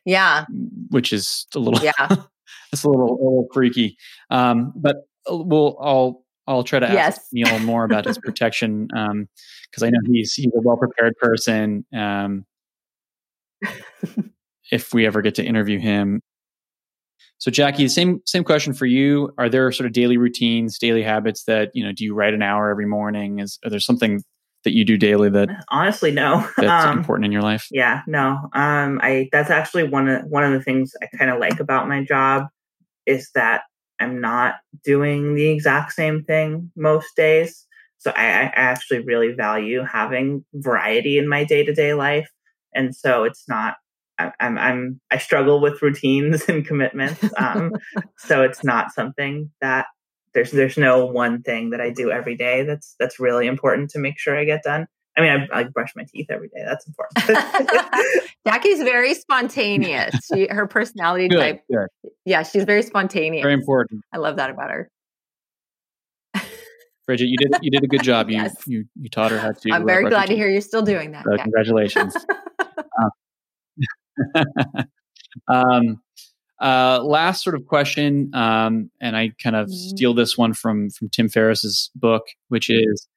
Yeah, which is a little yeah, it's a little a little freaky. Um, but uh, we'll I'll I'll try to ask yes. Neil more about his protection because um, I know he's he's a well prepared person. Um, if we ever get to interview him, so Jackie, the same same question for you. Are there sort of daily routines, daily habits that, you know, do you write an hour every morning? Is are there something that you do daily that honestly no that's um, important in your life? Yeah, no. Um I that's actually one of one of the things I kind of like about my job is that I'm not doing the exact same thing most days. So I, I actually really value having variety in my day to day life. And so it's not I'm, I'm I struggle with routines and commitments. Um, so it's not something that there's there's no one thing that I do every day that's that's really important to make sure I get done. I mean, I, I brush my teeth every day. That's important. Jackie's very spontaneous. She, her personality good, type. Good. Yeah, she's very spontaneous. Very important. I love that about her. Bridget, you did you did a good job. You yes. you you taught her how to. I'm very glad to hear you're still doing that. So congratulations. uh, um, uh, last sort of question, um, and I kind of mm-hmm. steal this one from from Tim Ferriss's book, which is,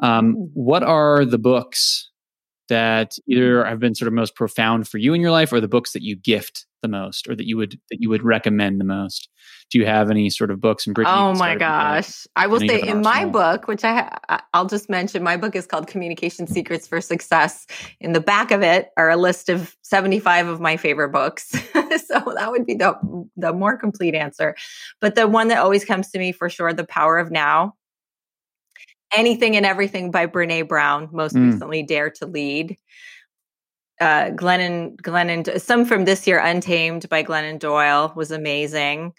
um, what are the books that either mm-hmm. have been sort of most profound for you in your life, or the books that you gift the most, or that you would that you would recommend the most? Do you have any sort of books? And oh my gosh, I will say in my book, which I I'll just mention, my book is called Communication Secrets for Success. In the back of it are a list of seventy five of my favorite books. so that would be the the more complete answer. But the one that always comes to me for sure, The Power of Now. Anything and Everything by Brene Brown, most mm. recently Dare to Lead uh, Glennon, Glennon, some from this year, Untamed by Glennon Doyle was amazing.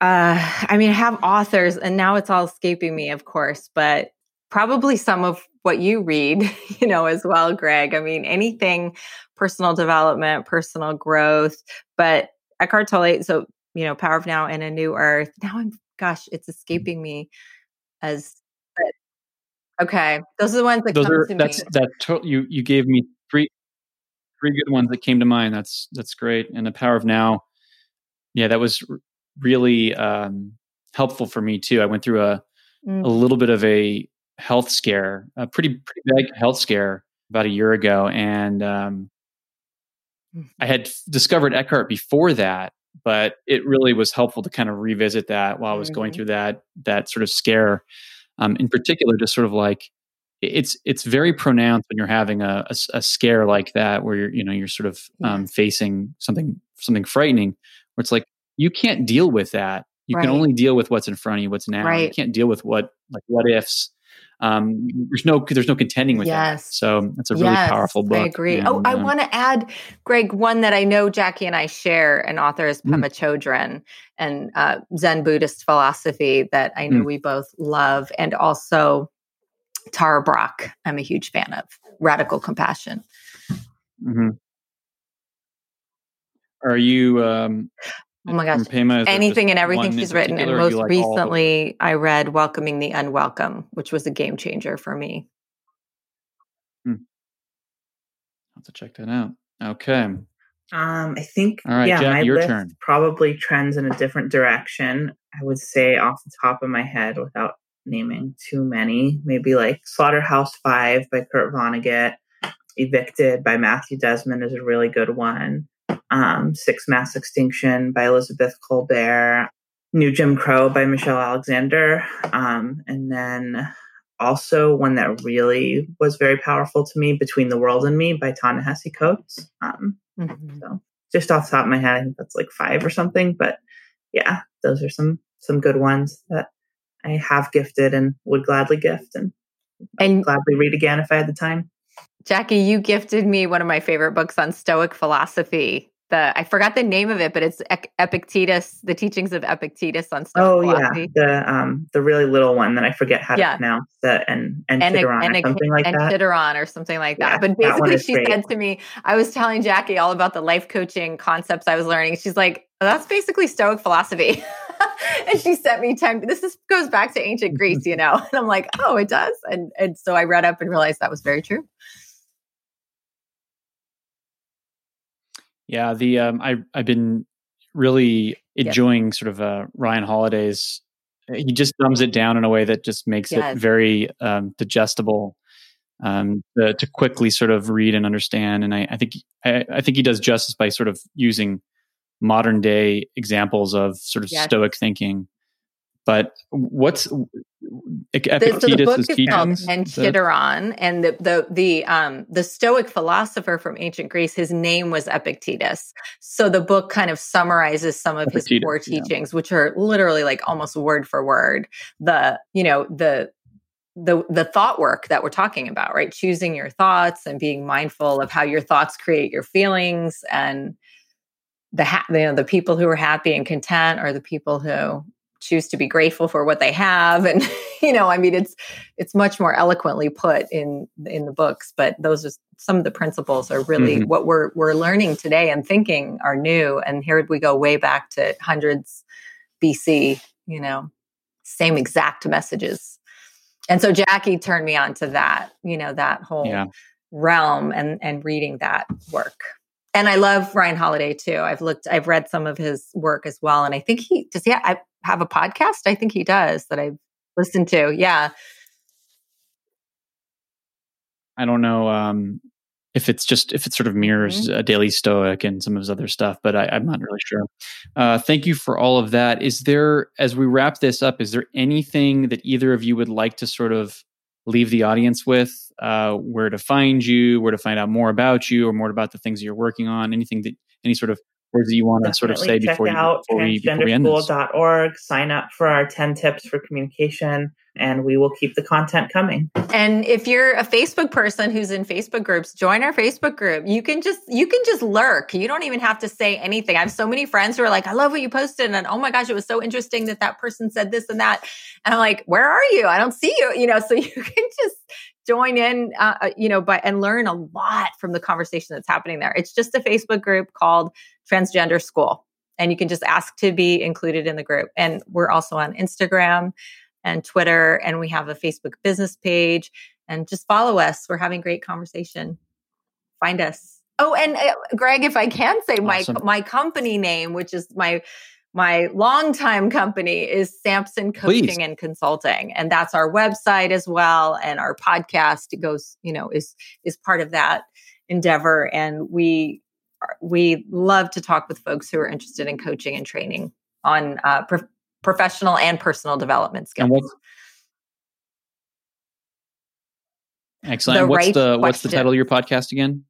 Uh, I mean, I have authors, and now it's all escaping me, of course, but probably some of what you read, you know, as well, Greg. I mean, anything personal development, personal growth, but Eckhart Tolle. So, you know, Power of Now and A New Earth. Now I'm, gosh, it's escaping me as. Okay, those are the ones that those come are, to that's, me. That to, you you gave me three three good ones that came to mind. That's that's great. And the power of now, yeah, that was really um, helpful for me too. I went through a mm. a little bit of a health scare, a pretty pretty big health scare about a year ago, and um, mm. I had discovered Eckhart before that, but it really was helpful to kind of revisit that while I was mm-hmm. going through that that sort of scare. Um, in particular, just sort of like it's it's very pronounced when you're having a, a, a, scare like that where you're you know you're sort of um, facing something something frightening where it's like you can't deal with that you right. can only deal with what's in front of you what's now right. you can't deal with what like what ifs um, there's no there's no contending with yes. that. So it's a really yes, powerful book. I agree. And, oh, I um, want to add, Greg, one that I know Jackie and I share. An author is Pema mm. Chodron and uh, Zen Buddhist philosophy that I know mm. we both love, and also Tara Brach, I'm a huge fan of. Radical Compassion. Mm-hmm. Are you? Um, oh my gosh! Pema, anything and everything she's written, and most like recently, I read "Welcoming the Unwelcome," which was a game changer for me. Hmm. I'll have to check that out. Okay. Um, I think All right, yeah, Jack, my your list turn. probably trends in a different direction. I would say off the top of my head, without naming too many, maybe like Slaughterhouse Five by Kurt Vonnegut, Evicted by Matthew Desmond is a really good one. Um, Six Mass Extinction by Elizabeth Kolbert, New Jim Crow by Michelle Alexander, um, and then also one that really was very powerful to me, Between the World and Me by Ta-Nehisi Coates. Um, mm-hmm. So just off the top of my head, I think that's like five or something. But yeah, those are some some good ones that I have gifted and would gladly gift and, and gladly read again if I had the time. Jackie, you gifted me one of my favorite books on Stoic philosophy. The I forgot the name of it, but it's Epictetus, the teachings of Epictetus on Stoic oh, philosophy. yeah, the um the really little one that I forget how yeah. to pronounce the and and, and, or something like and that. or something like that. Yeah, but basically, she great. said to me, I was telling Jackie all about the life coaching concepts I was learning. She's like, oh, "That's basically Stoic philosophy." and she sent me 10 this is, goes back to ancient greece you know and i'm like oh it does and and so i read up and realized that was very true yeah the um i i've been really enjoying yep. sort of uh ryan holiday's he just dumbs it down in a way that just makes yes. it very um digestible um, to, to, quickly sort of read and understand. And I, I think I, I, think he does justice by sort of using modern day examples of sort of yes. Stoic thinking. But what's Epictetus' so the book is teachings? Enchiridion, and the the the um the Stoic philosopher from ancient Greece, his name was Epictetus. So the book kind of summarizes some of Epictetus, his core teachings, yeah. which are literally like almost word for word the you know the the the thought work that we're talking about right choosing your thoughts and being mindful of how your thoughts create your feelings and the ha- you know the people who are happy and content are the people who choose to be grateful for what they have and you know i mean it's it's much more eloquently put in in the books but those are some of the principles are really mm-hmm. what we're we're learning today and thinking are new and here we go way back to hundreds bc you know same exact messages and so jackie turned me on to that you know that whole yeah. realm and and reading that work and I love Ryan Holiday too. I've looked, I've read some of his work as well, and I think he does. Yeah, I have a podcast? I think he does that I've listened to. Yeah. I don't know um, if it's just if it sort of mirrors mm-hmm. a Daily Stoic and some of his other stuff, but I, am not really sure. Uh, thank you for all of that. Is there, as we wrap this up, is there anything that either of you would like to sort of leave the audience with uh, where to find you, where to find out more about you, or more about the things you're working on? Anything that any sort of words that you want to sort of say before, you, before, we, before we end this? Sign up for our 10 tips for communication and we will keep the content coming. And if you're a Facebook person who's in Facebook groups, join our Facebook group. You can just you can just lurk. You don't even have to say anything. I have so many friends who are like, "I love what you posted," and oh my gosh, it was so interesting that that person said this and that. And I'm like, "Where are you? I don't see you." You know, so you can just join in, uh, uh you know, but and learn a lot from the conversation that's happening there. It's just a Facebook group called Transgender School, and you can just ask to be included in the group. And we're also on Instagram and Twitter, and we have a Facebook business page. And just follow us. We're having great conversation. Find us. Oh, and uh, Greg, if I can say awesome. my my company name, which is my my longtime company is Sampson Coaching Please. and Consulting, and that's our website as well, and our podcast goes, you know, is is part of that endeavor, and we we love to talk with folks who are interested in coaching and training on uh, pro- professional and personal development skills. Excellent. The what's right the what's the title of your podcast again?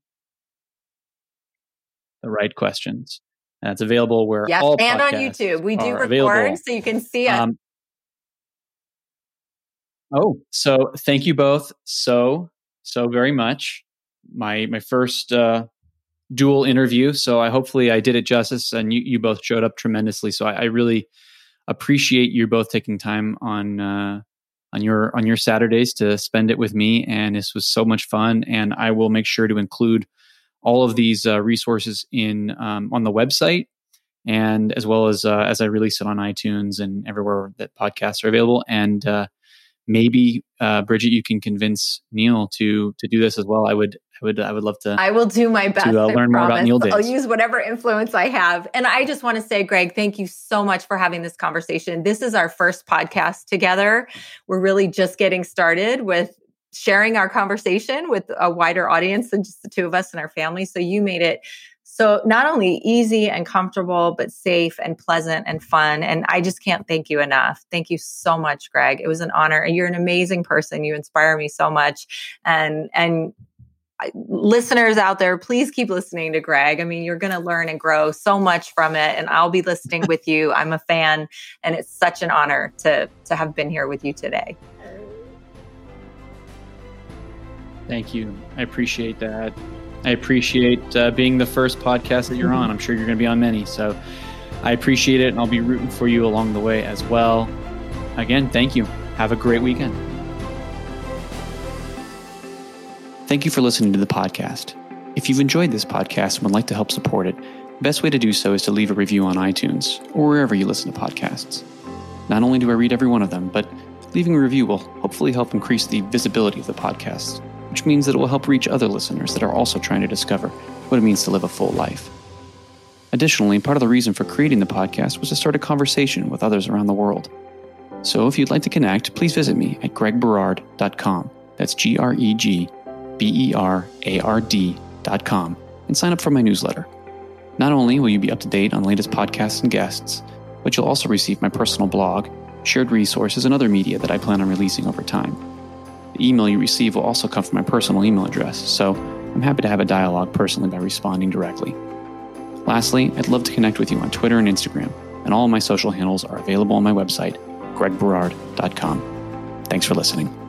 The right questions. And it's available where yes, all and on YouTube. We do record available. so you can see us. Um, oh, so thank you both so so very much. My my first uh, dual interview, so I hopefully I did it justice, and you you both showed up tremendously. So I, I really appreciate you both taking time on uh, on your on your Saturdays to spend it with me, and this was so much fun. And I will make sure to include all of these uh, resources in um, on the website and as well as uh, as I release it on iTunes and everywhere that podcasts are available. And uh, maybe uh, Bridget, you can convince Neil to to do this as well. I would I would I would love to. I will do my best to uh, learn more about Neil Days. I'll use whatever influence I have. And I just want to say, Greg, thank you so much for having this conversation. This is our first podcast together. We're really just getting started with sharing our conversation with a wider audience than just the two of us and our family. So you made it so not only easy and comfortable, but safe and pleasant and fun. And I just can't thank you enough. Thank you so much, Greg. It was an honor. You're an amazing person. You inspire me so much. And and listeners out there, please keep listening to Greg. I mean, you're going to learn and grow so much from it, and I'll be listening with you. I'm a fan, and it's such an honor to to have been here with you today. Thank you. I appreciate that. I appreciate uh, being the first podcast that you're on. I'm sure you're going to be on many. So I appreciate it, and I'll be rooting for you along the way as well. Again, thank you. Have a great weekend. Thank you for listening to the podcast. If you've enjoyed this podcast and would like to help support it, The best way to do so is to leave a review on iTunes or wherever you listen to podcasts. Not only do I read every one of them, but leaving a review will hopefully help increase the visibility of the podcast, which means that it will help reach other listeners that are also trying to discover what it means to live a full life. Additionally, part of the reason for creating the podcast was to start a conversation with others around the world. So if you'd like to connect, please visit me at gregberard.com. That's G R E G B E R A R D.com and sign up for my newsletter. Not only will you be up to date on latest podcasts and guests, but you'll also receive my personal blog, shared resources, and other media that I plan on releasing over time. The email you receive will also come from my personal email address, so I'm happy to have a dialogue personally by responding directly. Lastly, I'd love to connect with you on Twitter and Instagram, and all my social handles are available on my website, gregberard.com. Thanks for listening.